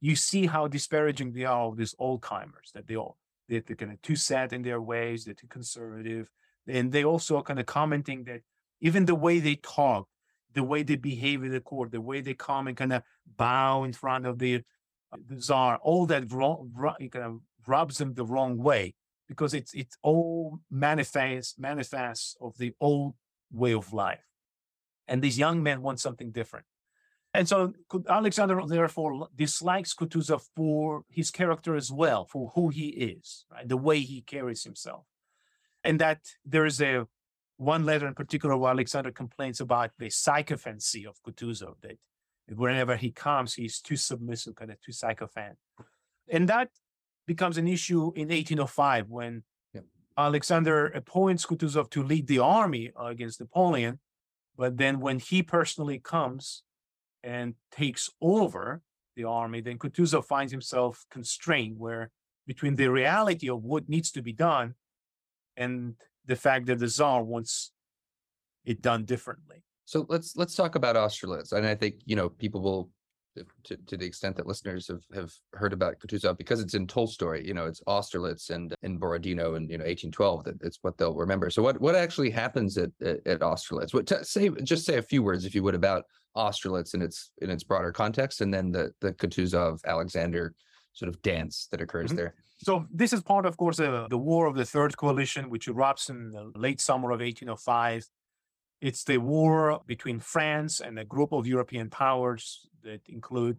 you see how disparaging they are of these old timers, that they all they're, they're kind of too set in their ways, they're too conservative. And they also are kind of commenting that even the way they talk the way they behave in the court, the way they come and kind of bow in front of the, uh, the czar, all that wrong, kind of rubs them the wrong way because it's it's all manifest manifests of the old way of life, and these young men want something different. And so Alexander therefore dislikes Kutuzov for his character as well, for who he is, right? the way he carries himself. And that there is a one letter in particular where Alexander complains about the sycophancy of Kutuzov, that whenever he comes, he's too submissive, kind of too sycophant. And that becomes an issue in 1805 when yep. Alexander appoints Kutuzov to lead the army against Napoleon. But then when he personally comes and takes over the army, then Kutuzov finds himself constrained where between the reality of what needs to be done and the fact that the czar wants it done differently. So let's let's talk about Austerlitz, and I think you know people will, to, to the extent that listeners have have heard about Kutuzov because it's in Tolstoy. You know, it's Austerlitz and in Borodino and you know 1812. That it's what they'll remember. So what what actually happens at at, at Austerlitz? What t- say just say a few words if you would about Austerlitz in its in its broader context, and then the the Kutuzov Alexander sort of dance that occurs Mhm. there. So this is part, of course, of the War of the Third Coalition, which erupts in the late summer of 1805. It's the war between France and a group of European powers that include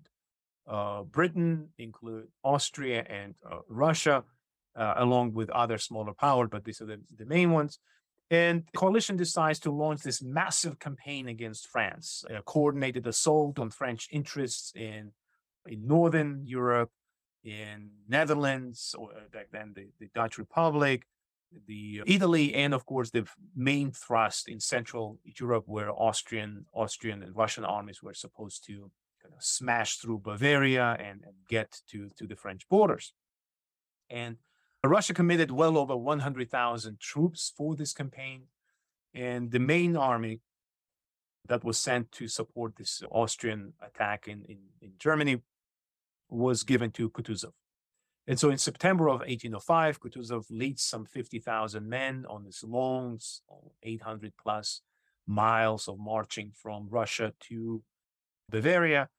uh, Britain, include Austria and uh, Russia, uh, along with other smaller powers, but these are the, the main ones. And the coalition decides to launch this massive campaign against France, a coordinated assault on French interests in, in Northern Europe, in Netherlands, or uh, back then the, the Dutch Republic, the Italy, and of course the main thrust in Central Europe, where Austrian, Austrian and Russian armies were supposed to kind of smash through Bavaria and, and get to, to the French borders. And Russia committed well over 100,000 troops for this campaign. And the main army that was sent to support this Austrian attack in, in, in Germany was given to Kutuzov. And so in September of 1805, Kutuzov leads some 50,000 men on this long, 800 plus miles of marching from Russia to Bavaria.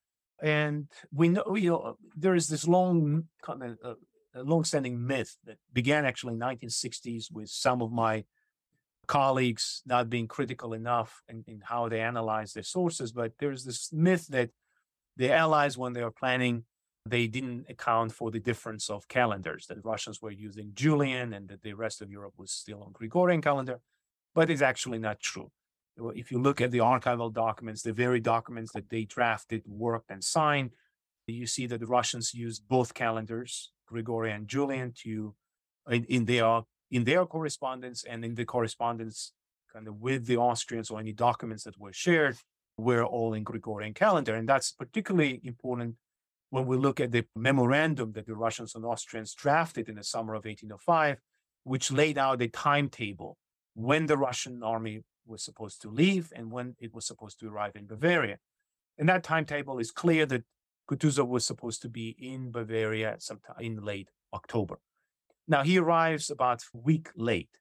And we know, you know, there is this long, uh, long-standing myth that began actually in 1960s with some of my colleagues not being critical enough in, in how they analyze their sources. But there's this myth that the Allies, when they were planning, they didn't account for the difference of calendars. That Russians were using Julian and that the rest of Europe was still on Gregorian calendar. But it's actually not true. If you look at the archival documents, the very documents that they drafted, worked, and signed, you see that the Russians used both calendars, Gregorian and Julian, to in, in their in their correspondence and in the correspondence kind of with the Austrians or any documents that were shared were all in Gregorian calendar. And that's particularly important when we look at the memorandum that the Russians and Austrians drafted in the summer of 1805, which laid out a timetable when the Russian army was supposed to leave and when it was supposed to arrive in Bavaria. And that timetable is clear that Kutuzov was supposed to be in Bavaria sometime in late October. Now he arrives about a week late,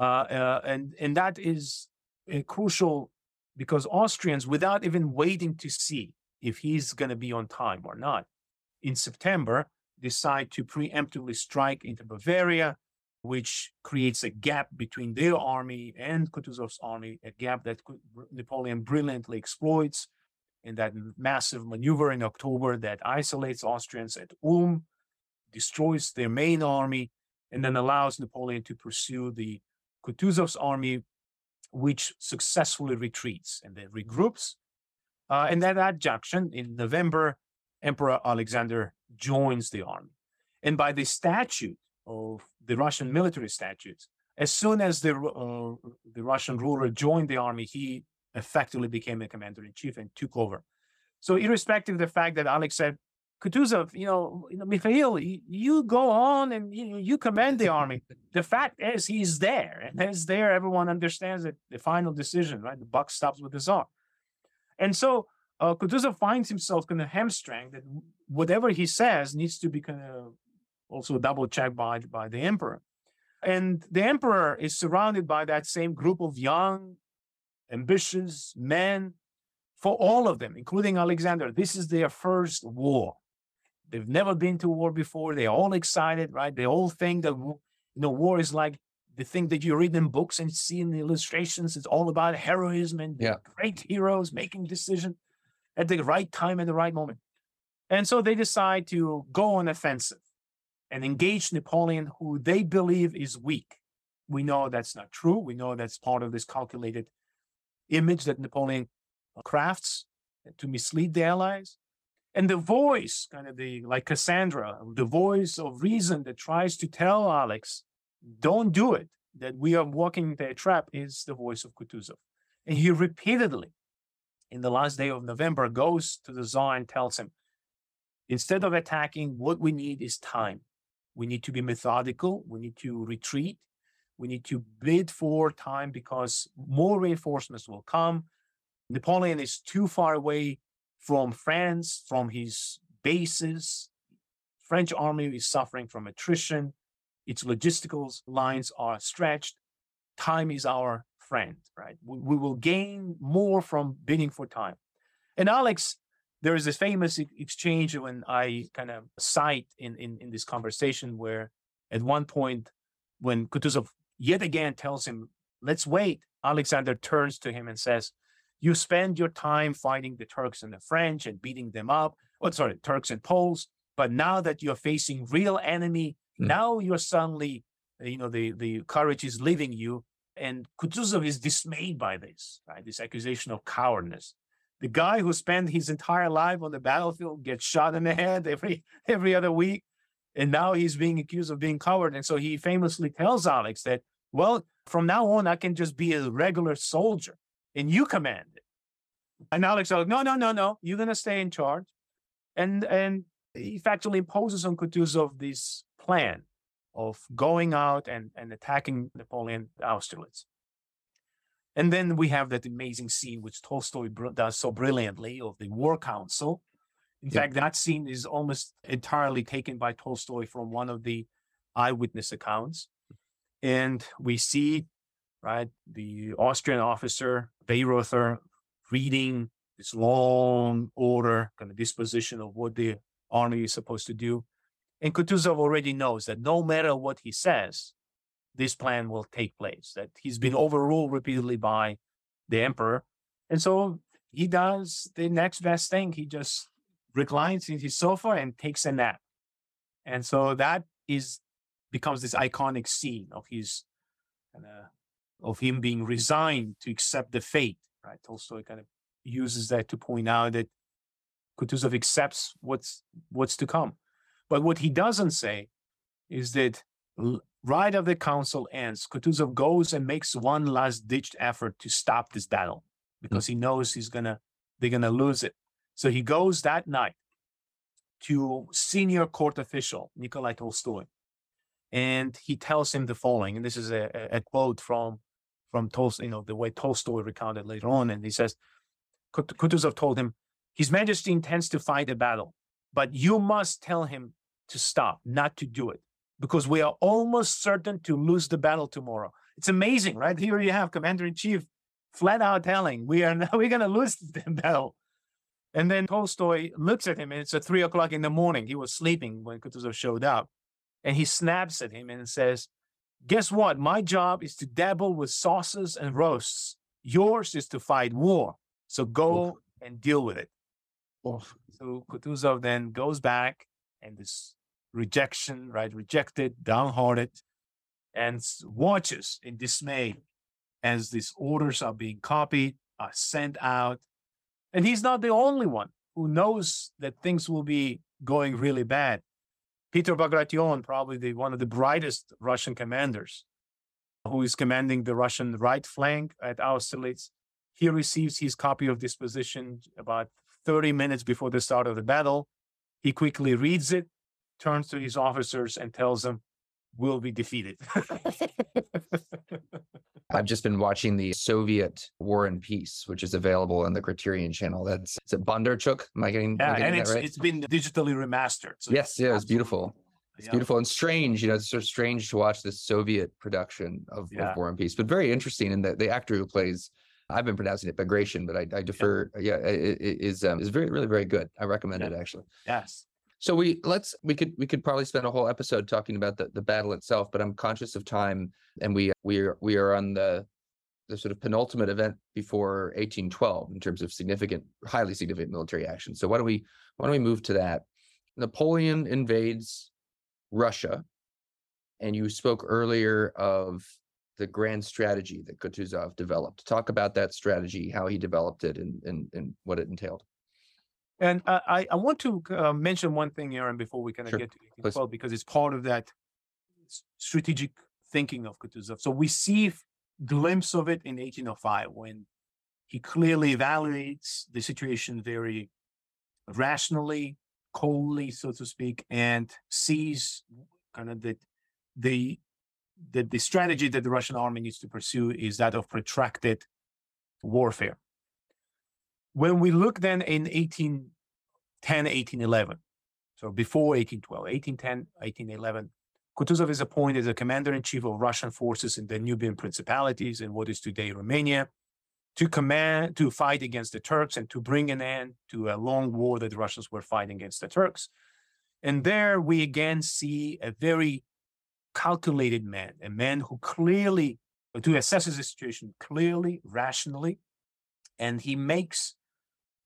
uh, uh, and and that is uh, crucial because Austrians, without even waiting to see if he's going to be on time or not, in September decide to preemptively strike into Bavaria, which creates a gap between their army and Kutuzov's army, a gap that Napoleon brilliantly exploits in that massive maneuver in October that isolates Austrians at Ulm, destroys their main army, and then allows Napoleon to pursue the Kutuzov's army, which successfully retreats and then regroups. Uh, and at that junction in November, Emperor Alexander joins the army. And by the statute of the Russian military statutes, as soon as the, uh, the Russian ruler joined the army, he effectively became a commander in chief and took over. So, irrespective of the fact that Alex said, Kutuzov, you know, you know, Mikhail, you, you go on and you, you command the army. the fact is, he's there, and as there, everyone understands that the final decision, right? The buck stops with the czar. And so uh, Kutuzov finds himself kind of hamstrung that whatever he says needs to be kind of also double checked by, by the emperor. And the emperor is surrounded by that same group of young, ambitious men. For all of them, including Alexander, this is their first war. They've never been to war before. They're all excited, right? They all think that you know war is like the thing that you read in books and see in the illustrations. It's all about heroism and Yeah. great heroes making decisions at the right time and the right moment. And so they decide to go on offensive and engage Napoleon, who they believe is weak. We know that's not true. We know that's part of this calculated image that Napoleon crafts to mislead the allies. And the voice, kind of the like Cassandra, the voice of reason that tries to tell Alex, don't do it, that we are walking into a trap, is the voice of Kutuzov. And he repeatedly, in the last day of November, goes to the Tsar and tells him, instead of attacking, what we need is time. We need to be methodical. We need to retreat. We need to bid for time because more reinforcements will come. Napoleon is too far away from France, from his bases. French army is suffering from attrition. Its logistical lines are stretched. Time is our friend, right? We, we will gain more from bidding for time. And Alex there is this famous exchange when I kind of cite in, in, in this conversation where at one point when Kutuzov yet again tells him, let's wait, Alexander turns to him and says, you spend your time fighting the Turks and the French and beating them up. Oh, sorry, Turks and Poles. But now that you're facing real enemy, Mm. now you're suddenly, you know, the, the courage is leaving you. And Kutuzov is dismayed by this, right? This accusation of cowardice. The guy who spent his entire life on the battlefield gets shot in the head every every other week, and now he's being accused of being coward. And so he famously tells Alex that, well, from now on, I can just be a regular soldier, and you command it. And Alex says, no, no, no, no, you're gonna stay in charge, and and he factually imposes on Kutuzov this plan of going out and, and attacking Napoleon Austerlitz. And then we have that amazing scene which Tolstoy br- does so brilliantly of the War Council. In Yeah. fact, that scene is almost entirely taken by Tolstoy from one of the eyewitness accounts. And we see, right, the Austrian officer, Weyrother, reading this long order, kind of disposition of what the army is supposed to do. And Kutuzov already knows that no matter what he says, this plan will take place, that he's been overruled repeatedly by the emperor. And so he does the next best thing. He just reclines in his sofa and takes a nap. And so that is becomes this iconic scene of his of of him being resigned to accept the fate. Right. Tolstoy kind of uses that to point out that Kutuzov accepts what's what's to come. But what he doesn't say is that right after the council ends, Kutuzov goes and makes one last ditched effort to stop this battle hmm. because he knows he's gonna they're gonna lose it. So he goes that night to senior court official Nikolai Tolstoy, and he tells him the following. And this is a, a- a quote from from Tolstoy, you know, the way Tolstoy recounted later on. And he says, Kutuzov told him, His Majesty intends to fight a battle, but you must tell him to stop, not to do it, because we are almost certain to lose the battle tomorrow. It's amazing, right? Here you have Commander in Chief flat out telling we are now we're going to lose the battle. And then Tolstoy looks at him, and it's at three o'clock in the morning. He was sleeping when Kutuzov showed up, and he snaps at him and says, "Guess what? My job is to dabble with sauces and roasts. Yours is to fight war. So go and deal with it." So Kutuzov then goes back and this rejection, right? Rejected, downhearted, and watches in dismay as these orders are being copied, are sent out. And he's not the only one who knows that things will be going really bad. Peter Bagration, probably the, one of the brightest Russian commanders, who is commanding the Russian right flank at Austerlitz, he receives his copy of this position about 30 minutes before the start of the battle. He quickly reads it, turns to his officers, and tells them, We'll be defeated. I've just been watching the Soviet War and Peace, which is available on the Criterion channel. That's is it Bondarchuk? Am I getting, am I yeah, getting and that it's, right? it's been digitally remastered. so yes, yeah, it's beautiful. It's yeah. beautiful and strange. You know, it's sort of strange to watch this Soviet production of, Yeah. of War and Peace, but very interesting. And the, the actor who plays, I've been pronouncing it Bagration, but I, I defer. Yeah, i- i- i- is um, is very really very good. I recommend Yeah. it actually. Yes. So we let's we could we could probably spend a whole episode talking about the, the battle itself, but I'm conscious of time, and we we are we are on the the sort of penultimate event before 1812 in terms of significant, highly significant military action. So why don't we why don't we move to that? Napoleon invades Russia, and you spoke earlier of the grand strategy that Kutuzov developed. Talk about that strategy, how he developed it, and and, and what it entailed. And I, I want to uh, mention one thing, Aaron, before we kind of Sure, get to please. 1812, because it's part of that strategic thinking of Kutuzov. So we see glimpse of it in 1805 when he clearly evaluates the situation very rationally, coldly, so to speak, and sees kind of that the that the strategy that the Russian army needs to pursue is that of protracted warfare. When we look then in 1810, 1811, so before 1812, 1810, 1811, Kutuzov is appointed as a commander in chief of Russian forces in the Danubian principalities in what is today Romania to command to fight against the Turks and to bring an end to a long war that the Russians were fighting against the Turks. And there we again see a very calculated man, a man who clearly to assesses the situation clearly, rationally, and he makes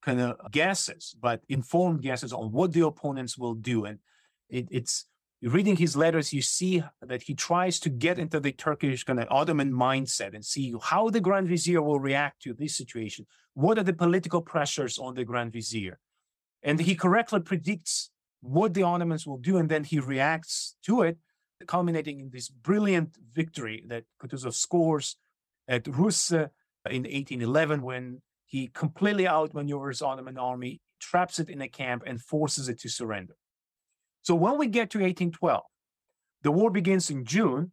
kind of guesses, but informed guesses on what the opponents will do. And it, it's reading his letters, you see that he tries to get into the Turkish kind of Ottoman mindset and see how the Grand Vizier will react to this situation. What are the political pressures on the Grand Vizier? And he correctly predicts what the Ottomans will do, and then he reacts to it, culminating in this brilliant victory that Kutuzov scores at Rus uh, in 1811 when he completely outmaneuvers Ottoman army, traps it in a camp, and forces it to surrender. So when we get to 1812, the war begins in June.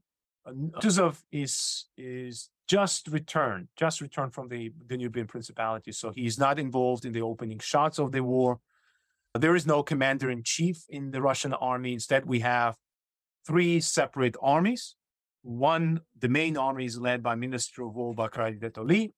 Kutuzov is is just returned, just returned from the Danubian Principality, so he's not involved in the opening shots of the war. There is no commander in chief in the Russian army. Instead, we have three separate armies. One, the main army is led by Minister of War Barclay de Tolly.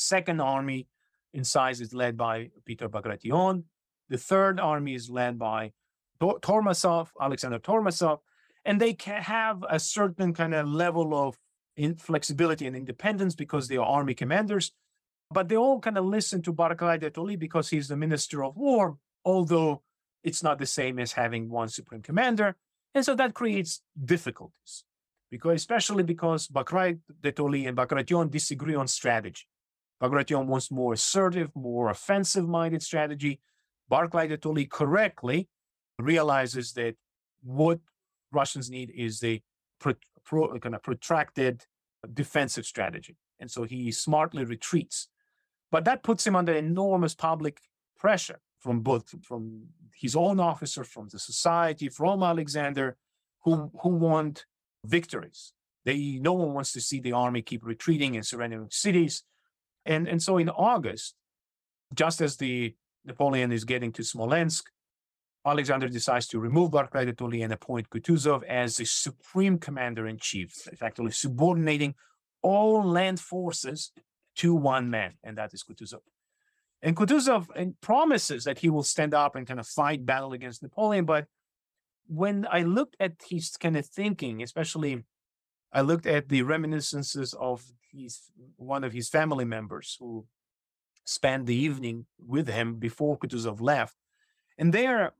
Second army in size is led by Peter Bagration. The third army is led by Tormasov, Alexander Tormasov, and they can have a certain kind of level of flexibility and independence because they are army commanders. But they all kind of listen to Barclay de Tolly because he's the minister of war, although it's not the same as having one supreme commander. And so that creates difficulties, because especially because Barclay de Tolly and Bagration disagree on strategy. Bagration wants more assertive, more offensive-minded strategy. Barclay de Tolly correctly realizes that what Russians need is a pro, pro, kind of protracted defensive strategy. And so he smartly retreats. But that puts him under enormous public pressure from both from his own officers, from the society, from Alexander, who, who want victories. They no one wants to see the army keep retreating and surrendering cities. And, and so in August, just as the Napoleon is getting to Smolensk, Alexander decides to remove Barclay de Tolly and appoint Kutuzov as the supreme commander in chief, effectively subordinating all land forces to one man, and that is Kutuzov. And Kutuzov uh, promises that he will stand up and kind of fight battle against Napoleon. But when I looked at his kind of thinking, especially I looked at the reminiscences of his one of his family members who spent the evening with him before Kutuzov left. And there,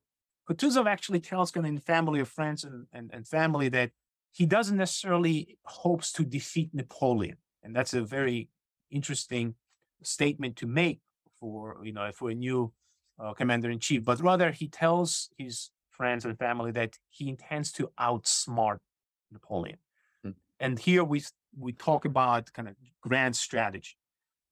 Kutuzov actually tells kind of in family of friends and, and, and family that he doesn't necessarily hopes to defeat Napoleon. And that's a very interesting statement to make for, you know, for a new uh, commander in chief, but rather he tells his friends and family that he intends to outsmart Napoleon. Hmm. And here we we talk about kind of grand strategy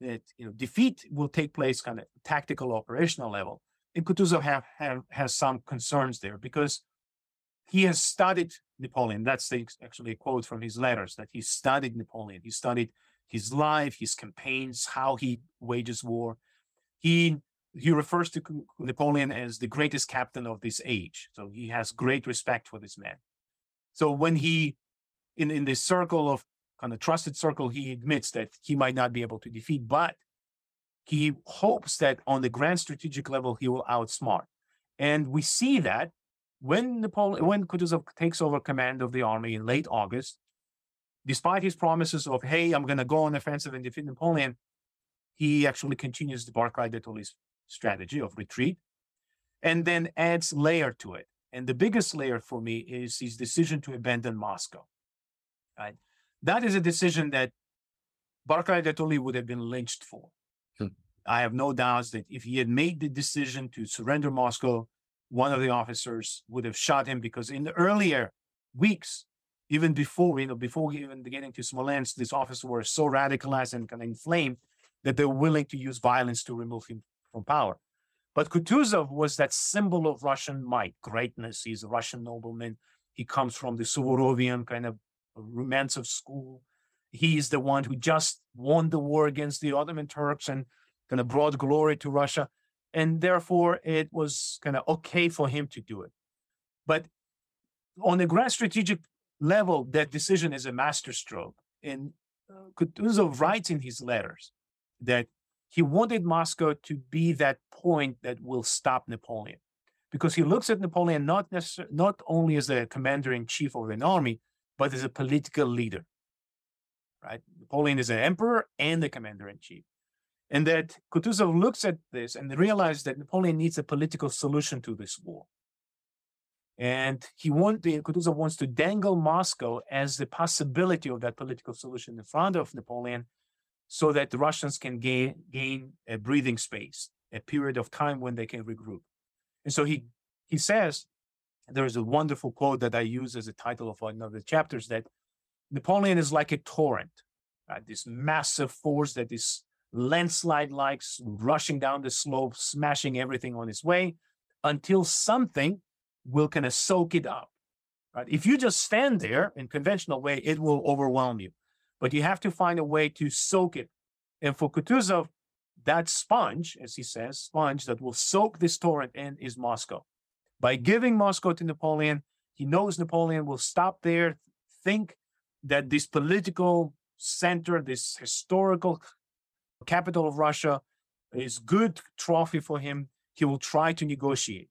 that you know defeat will take place kind of tactical operational level and Kutuzov have, have has some concerns there because he has studied Napoleon. That's the, actually a quote from his letters that he studied Napoleon. He studied his life, his campaigns, how he wages war. He he refers to Napoleon as the greatest captain of this age. So he has great respect for this man. So when he in in this circle of kind of trusted circle, he admits that he might not be able to defeat, but he hopes that on the grand strategic level he will outsmart. And we see that when Napoleon, when Kutuzov takes over command of the army in late August, despite his promises of "Hey, I'm going to go on offensive and defeat Napoleon," he actually continues the Barclay de Tolly's strategy of retreat, and then adds layer to it. And the biggest layer for me is his decision to abandon Moscow. Right? That is a decision that Barclay de Tolly would have been lynched for. Hmm. I have no doubts that if he had made the decision to surrender Moscow, one of the officers would have shot him because in the earlier weeks, even before you know, before even getting to Smolensk, this officer were so radicalized and kind of inflamed that they were willing to use violence to remove him from power. But Kutuzov was that symbol of Russian might, greatness. He's a Russian nobleman. He comes from the Suvorovian kind of Rumyantsev school. He's the one who just won the war against the Ottoman Turks and kind of brought glory to Russia. And therefore, it was kind of okay for him to do it. But on the grand strategic level, that decision is a masterstroke. And uh, Kutuzov writes in his letters that he wanted Moscow to be that point that will stop Napoleon, because he looks at Napoleon not necessarily not only as the commander in chief of an army, but as a political leader. Right? Napoleon is an emperor and a commander in chief. And that Kutuzov looks at this and realizes that Napoleon needs a political solution to this war. And he want, Kutuzov wants to dangle Moscow as the possibility of that political solution in front of Napoleon so that the Russians can gain, gain a breathing space, a period of time when they can regroup. And so he, he says, there is a wonderful quote that I use as a title of one of the chapters that Napoleon is like a torrent, this massive force that is landslide like rushing down the slope, smashing everything on its way until something will kind of soak it up. Right? If you just stand there in conventional way, it will overwhelm you. But you have to find a way to soak it. And for Kutuzov, that sponge, as he says, sponge that will soak this torrent in is Moscow. By giving Moscow to Napoleon, he knows Napoleon will stop there, think that this political center, this historical capital of Russia, is good trophy for him. He will try to negotiate.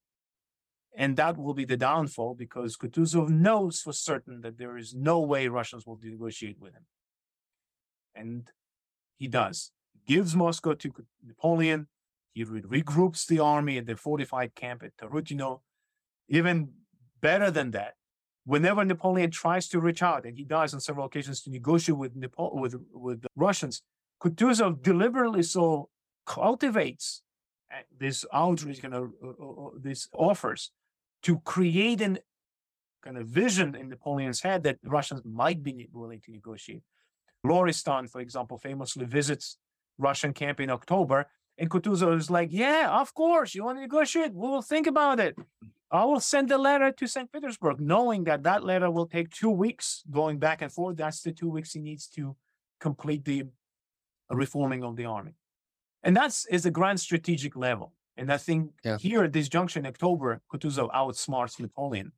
And that will be the downfall because Kutuzov knows for certain that there is no way Russians will negotiate with him. And he does. He gives Moscow to Napoleon. He regroups the army at the fortified camp at Tarutino. Even better than that, whenever Napoleon tries to reach out, and he does on several occasions to negotiate with with, with the Russians, Kutuzov deliberately so cultivates uh, this outreach, kind of uh, uh, uh, these offers to create an kind of vision in Napoleon's head that Russians might be willing to negotiate. Lauriston, for example, famously visits Russian camp in October, and Kutuzov is like, "Yeah, of course, you want to negotiate? We will think about it. I will send a letter to St. Petersburg, knowing that that letter will take two weeks going back and forth. That's the two weeks he needs to complete the reforming of the army. And that's is a grand strategic level. And I think yeah. here at this junction in October, Kutuzov outsmarts Napoleon.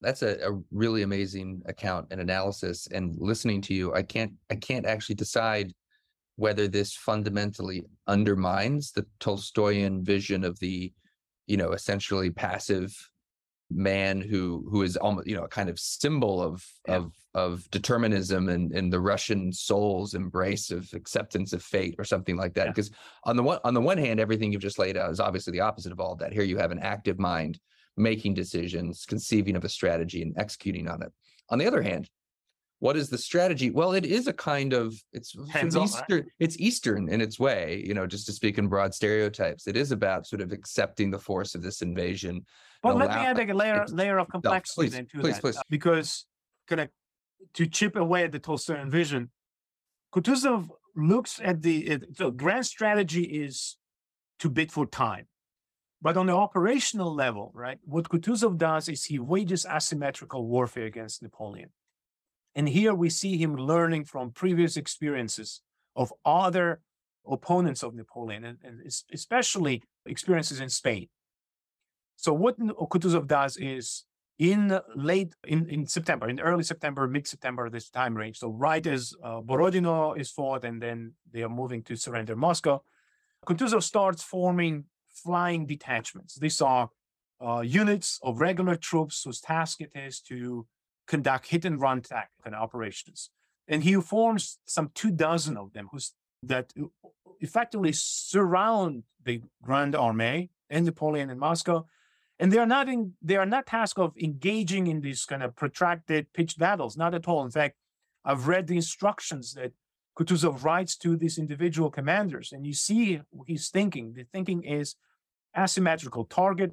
That's a, a really amazing account and analysis. And listening to you, I can't I can't actually decide whether this fundamentally undermines the Tolstoyan vision of the, you know, essentially passive man who who is almost you know a kind of symbol of yeah. of of determinism and and the Russian soul's embrace of acceptance of fate or something like that. Because on the one on the one hand, everything you've just laid out is obviously the opposite of all of that. Here you have an active mind making decisions, conceiving of a strategy, and executing on it. On the other hand, what is the strategy? Well, it is a kind of it's Eastern, it's Eastern in its way, you know, just to speak in broad stereotypes. It is about sort of accepting the force of this invasion well, let me add a layer layer of complexity no, please, into please, that, please. Uh, because kind of to chip away at the Tolstoyan vision, Kutuzov looks at the it, so grand strategy is to bid for time, but on the operational level, right? What Kutuzov does is he wages asymmetrical warfare against Napoleon, and here we see him learning from previous experiences of other opponents of Napoleon, and, and especially experiences in Spain. So what Kutuzov does is in late in, in September, in early September, mid September, this time range. So right as uh, Borodino is fought, and then they are moving to surrender Moscow, Kutuzov starts forming flying detachments. These are uh, units of regular troops whose task it is to conduct hit and run kind of operations. And he forms some two dozen of them who's that effectively surround the Grand Army and Napoleon in Moscow. And they are not in they are not tasked of engaging in these kind of protracted pitched battles not at all. In fact i've read the instructions that kutuzov writes to these individual commanders and you see he's thinking. The thinking is asymmetrical. Target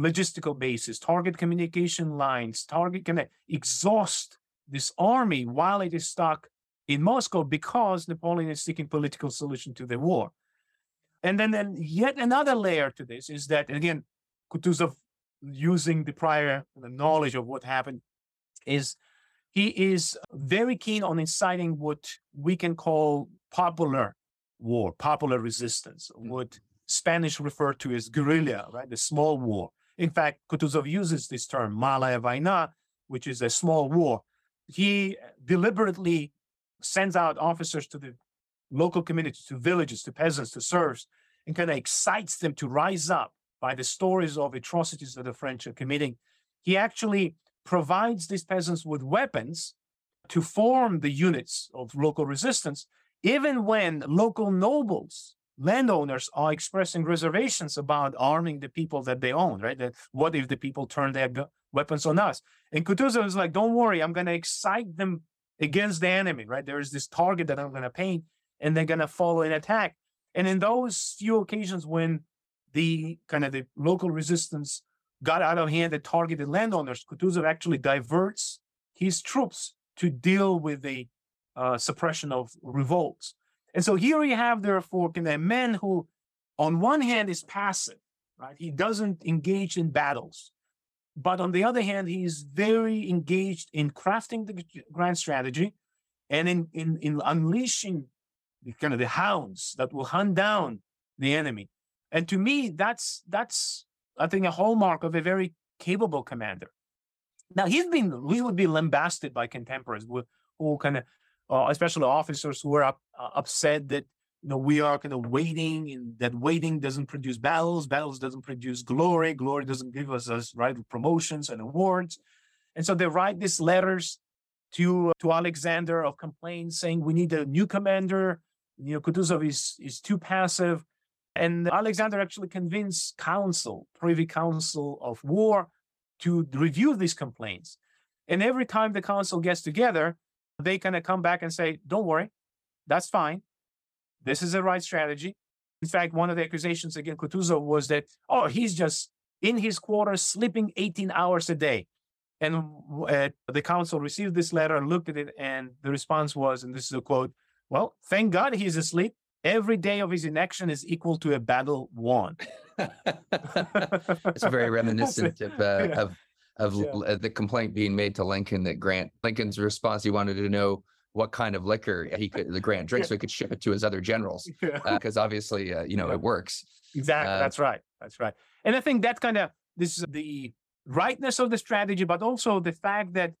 logistical bases target communication lines target can exhaust this army while it is stuck in moscow because napoleon is seeking political solution to the war and then, then yet another layer to this is that again Kutuzov, using the prior the knowledge of what happened, is he is very keen on inciting what we can call popular war, popular resistance, mm. what Spanish refer to as guerrilla, right? The small war. In fact, Kutuzov uses this term, malaya vaina, which is a small war. He deliberately sends out officers to the local communities, to villages, to peasants, to serfs, and kind of excites them to rise up by the stories of atrocities that the French are committing. He actually provides these peasants with weapons to form the units of local resistance, even when local nobles, landowners are expressing reservations about arming the people that they own, right? That what if the people turn their weapons on us? And Kutuzov is like, don't worry, I'm going to excite them against the enemy, right? There is this target that I'm going to paint, and they're going to follow an attack. And in those few occasions when the kind of the local resistance got out of hand and targeted landowners, Kutuzov actually diverts his troops to deal with the uh, suppression of revolts. And so here we have, therefore, a man who, on one hand, is passive, right? He doesn't engage in battles. But on the other hand, he's very engaged in crafting the grand strategy and in, in, in unleashing the kind of the hounds that will hunt down the enemy. And to me, that's that's I think a hallmark of a very capable commander. Now he's been we would be lambasted by contemporaries who, who kind of, uh, especially officers who are up, uh, upset that you know we are kind of waiting and that waiting doesn't produce battles, battles doesn't produce glory, glory doesn't give us us right promotions and awards, and so they write these letters to to Alexander of complaints saying we need a new commander. You know, Kutuzov is is too passive. And Alexander actually convinced council, privy council of war, to review these complaints. And every time the council gets together, they kind of come back and say, don't worry, that's fine. This is the right strategy. In fact, one of the accusations against Kutuzov was that, oh, he's just in his quarters sleeping 18 hours a day. And uh, the council received this letter and looked at it, and the response was, and this is a quote, well, thank God he's asleep every day of his inaction is equal to a battle won. it's very reminiscent of uh, Yeah. of of Yeah. uh, the complaint being made to Lincoln that Grant Lincoln's response he wanted to know what kind of liquor he could the Grant drink so he could ship it to his other generals Yeah. because obviously uh, you know Yeah. it works. Exactly. Uh, That's right. That's right. And I think that kind of this is the rightness of the strategy, but also the fact that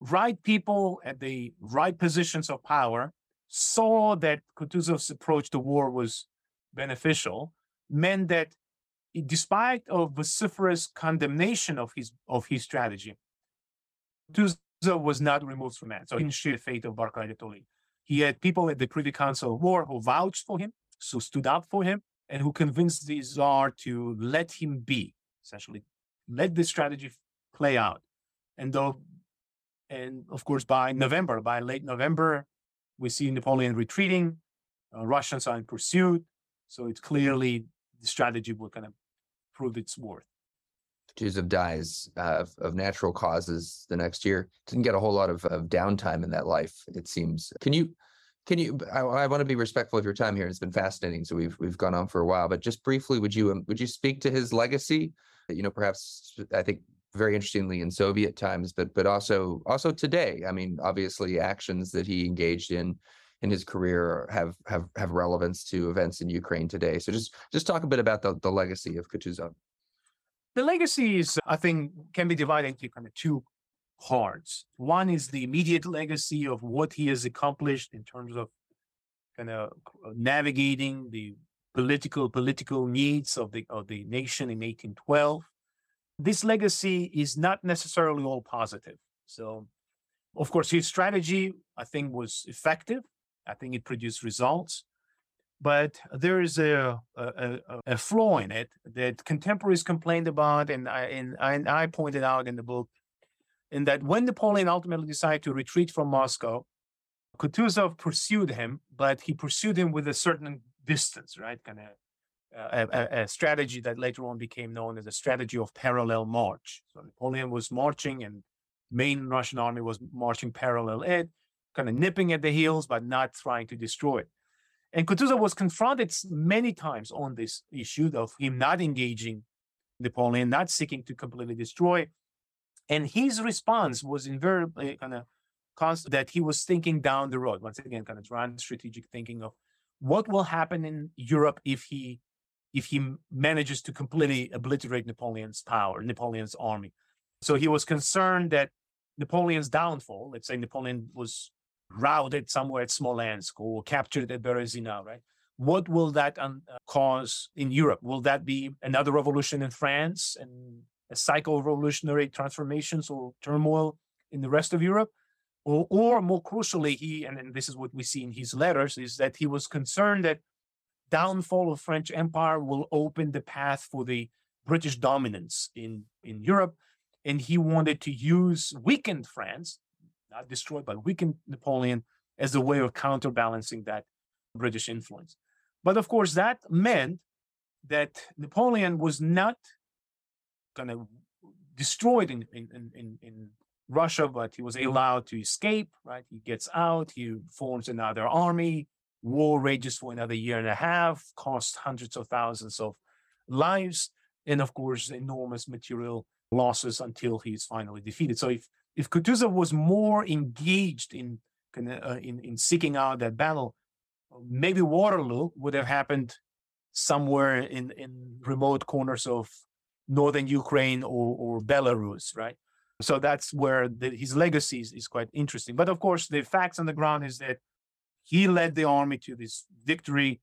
right people at the right positions of power saw that Kutuzov's approach to war was beneficial, meant that despite of vociferous condemnation of his of his strategy, Kutuzov was not removed from that. So he didn't share the fate of Barclay de Tolly. He had people at the Privy Council of War who vouched for him, who stood up for him, and who convinced the Tsar to let him be, essentially, let this strategy play out. And though, and of course, by November, by late November, we see Napoleon retreating, uh, Russians are in pursuit. So it's clearly the strategy will kind of prove its worth. Kutuzov dies uh, of, of natural causes the next year. Didn't get a whole lot of, of downtime in that life. It seems. Can you? Can you? I, I want to be respectful of your time here. It's been fascinating. So we've we've gone on for a while, but just briefly, would you um, would you speak to his legacy? You know, perhaps I think very interestingly in Soviet times, but but also also today. I mean, obviously, actions that he engaged in in his career have have have relevance to events in Ukraine today. So just just talk a bit about the the legacy of Kutuzov. The legacy is, I think, can be divided into kind of two parts. One is the immediate legacy of what he has accomplished in terms of kind of uh, navigating the political political needs of the of the nation in 1812. This legacy is not necessarily all positive. So, of course, his strategy, I think, was effective. I think it produced results but there is a, a, a, flaw in it that contemporaries complained about, and I, and, and I pointed out in the book, in that when Napoleon ultimately decided to retreat from Moscow, Kutuzov pursued him, but he pursued him with a certain distance, right? Kind of uh, a, a, a strategy that later on became known as a strategy of parallel march. So Napoleon was marching, and main Russian army was marching parallel it, kind of nipping at the heels, but not trying to destroy it. And Kutuzov was confronted many times on this issue of him not engaging Napoleon, not seeking to completely destroy. And his response was invariably kind of constant that he was thinking down the road. Once again, kind of grand strategic thinking of what will happen in Europe if he if he manages to completely obliterate Napoleon's power, Napoleon's army. So he was concerned that Napoleon's downfall, let's say Napoleon was routed somewhere at Smolensk or captured at Berezina, right? What will that un- uh, cause in Europe? Will that be another revolution in France and a cycle of revolutionary transformations or turmoil in the rest of Europe? Or, or more crucially, he, and, and this is what we see in his letters, is that he was concerned that downfall of French Empire will open the path for the British dominance in, in Europe. And he wanted to use weakened France, not destroyed, but weakened Napoleon as a way of counterbalancing that British influence. But of course, that meant that Napoleon was not kind of destroyed in, in, in, in Russia, but he was allowed to escape, right? He gets out, he forms another army, war rages for another year and a half, costs hundreds of thousands of lives, and of course, enormous material losses until he's finally defeated. So if if Kutuzov was more engaged in uh, in, in seeking out that battle, maybe Waterloo would have happened somewhere in, in remote corners of northern Ukraine or, or Belarus, right? So that's where the, his legacy is, is quite interesting. But of course, the facts on the ground is that he led the army to this victory.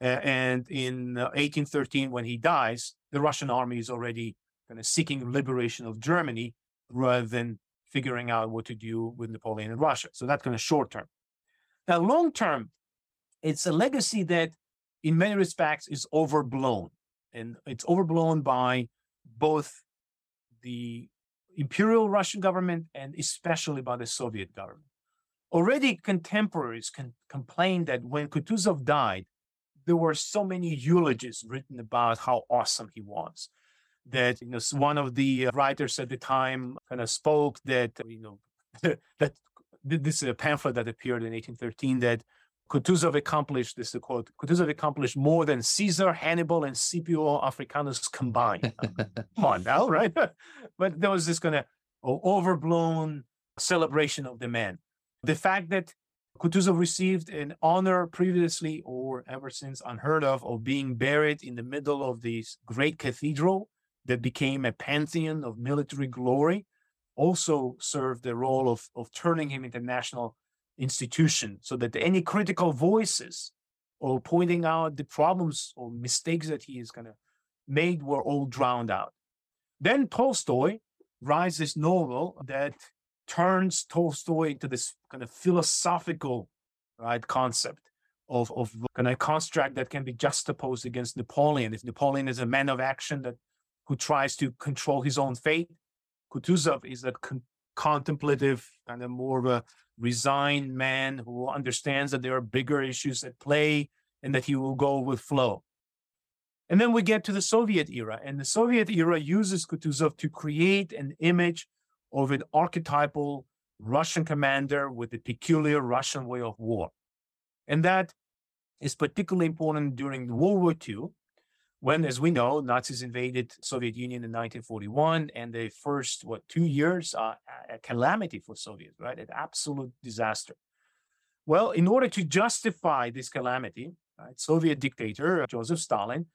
Uh, and in 1813, when he dies, the Russian army is already kind of seeking liberation of Germany rather than figuring out what to do with Napoleon and Russia. So that's kind of short term. Now, long term, it's a legacy that in many respects is overblown. And it's overblown by both the imperial Russian government and especially by the Soviet government. Already contemporaries can complain that when Kutuzov died, there were so many eulogies written about how awesome he was. That you know, one of the uh, writers at the time kind of spoke that you know that this is a pamphlet that appeared in 1813 that Kutuzov accomplished, this is a quote, Kutuzov accomplished more than Caesar, Hannibal, and Scipio Africanus combined. Come on now, right? but there was this kind of overblown celebration of the man. The fact that Kutuzov received an honor previously or ever since unheard of, of being buried in the middle of this great cathedral that became a pantheon of military glory, also served the role of, of turning him into a national institution so that any critical voices or pointing out the problems or mistakes that he is kind of made were all drowned out. Then Tolstoy writes this novel that turns Tolstoy into this kind of philosophical right concept of, of kind of construct that can be juxtaposed against Napoleon. If Napoleon is a man of action that who tries to control his own fate, Kutuzov is a con- contemplative kind of more of a resigned man who understands that there are bigger issues at play and that he will go with flow. And then we get to the Soviet era, and the Soviet era uses Kutuzov to create an image of an archetypal Russian commander with a peculiar Russian way of war. And that is particularly important during World War II, when, as we know, Nazis invaded Soviet Union in 1941, and the first what two years uh, a calamity for Soviets, right? An absolute disaster. Well, in order to justify this calamity, right, Soviet dictator Joseph Stalin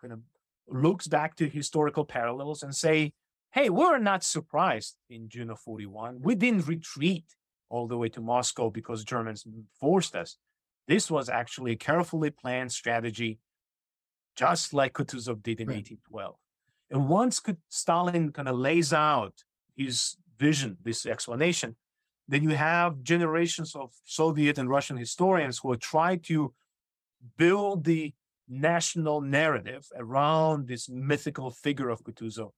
kind of looks back to historical parallels and say, "Hey, we're not surprised in June of 41. We didn't retreat all the way to Moscow because Germans forced us. This was actually a carefully planned strategy just like Kutuzov did in right. 1812. And once Stalin kind of lays out his vision, this explanation, then you have generations of Soviet and Russian historians who are trying to build the national narrative around this mythical figure of Kutuzov,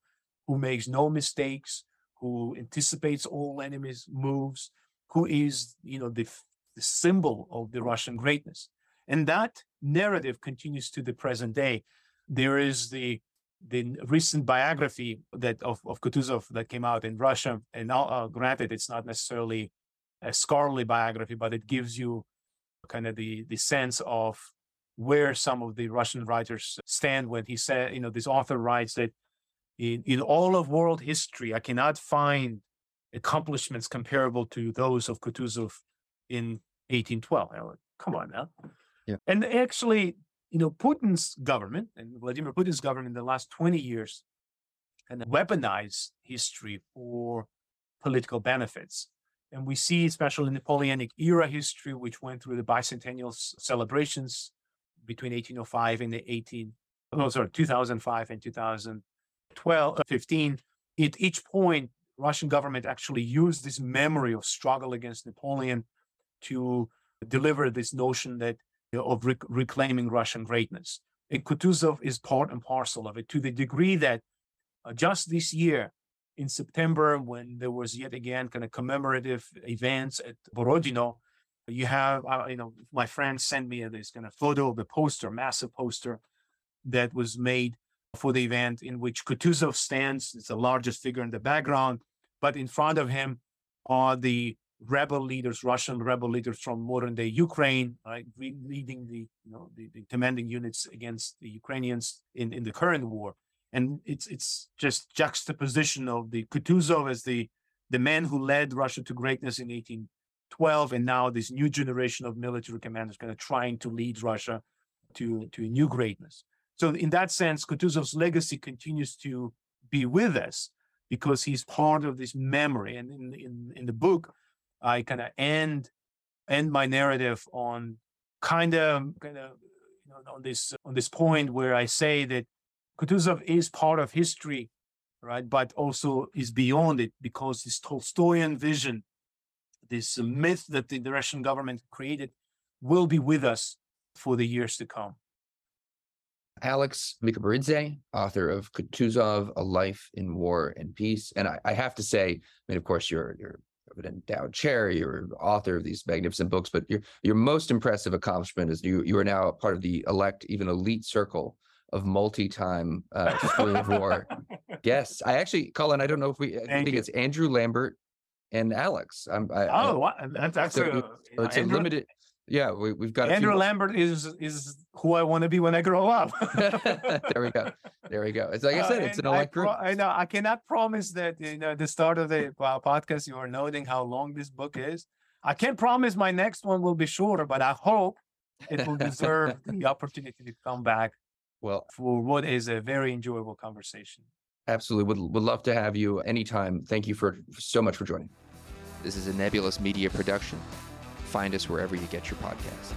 who makes no mistakes, who anticipates all enemies' moves, who is, you know, the, the symbol of the Russian greatness. And that narrative continues to the present day. There is the the recent biography that of, of Kutuzov that came out in Russia, and uh, granted, it's not necessarily a scholarly biography, but it gives you kind of the the sense of where some of the Russian writers stand when he said, you know, this author writes that in, in all of world history, I cannot find accomplishments comparable to those of Kutuzov in 1812. Like, Come on now. Yeah. And actually, you know, Putin's government and Vladimir Putin's government in the last 20 years kind of weaponized history for political benefits. And we see, especially in Napoleonic era history, which went through the bicentennial celebrations between 1805 and the 18, oh, sorry, 2005 and 2000, 12, uh, 15, at each point, Russian government actually used this memory of struggle against Napoleon to deliver this notion that you know, of rec- reclaiming Russian greatness. And Kutuzov is part and parcel of it to the degree that uh, just this year, in September, when there was yet again kind of commemorative events at Borodino, you have, uh, you know, my friend sent me this kind of photo of the poster, massive poster that was made for the event in which Kutuzov stands. It's the largest figure in the background, but in front of him are the rebel leaders, Russian rebel leaders from modern day Ukraine, right, leading the, you know, the, the commanding units against the Ukrainians in, in the current war. And it's it's just juxtaposition of the Kutuzov as the the man who led Russia to greatness in 1812, and now this new generation of military commanders kind of trying to lead Russia to to a new greatness. So in that sense, Kutuzov's legacy continues to be with us because he's part of this memory. And in in, in the book, I kind of end end my narrative on kind of kind of you know, on this on this point where I say that Kutuzov is part of history, right? But also is beyond it because this Tolstoyan vision, this myth that the, the Russian government created, will be with us for the years to come. Alex Mikaberidze, author of Kutuzov, A Life in War and Peace. And I, I have to say, I mean, of course, you're you're an endowed chair, you're author of these magnificent books, but your your most impressive accomplishment is you you are now part of the elect, even elite circle of multi-time uh, school of war. Yes, I actually, Colin, I don't know if we, I think you. it's Andrew Lambert and Alex. I'm, I, I- Oh, that- that's so a, it- so it's a limited. Yeah, we, we've got a Andrew Lambert is is who I want to be when I grow up. there we go. There we go. It's like I Uh, said, it's an and I group. pro- I know I cannot promise that you know at the start of the podcast you are noting how long this book is. I can't promise my next one will be shorter, but I hope it will deserve the opportunity to come back Well, for what is a very enjoyable conversation. Absolutely. Would, would love to have you anytime. Thank you for so much for joining. This is a Nebulous Media production. Find us wherever you get your podcasts.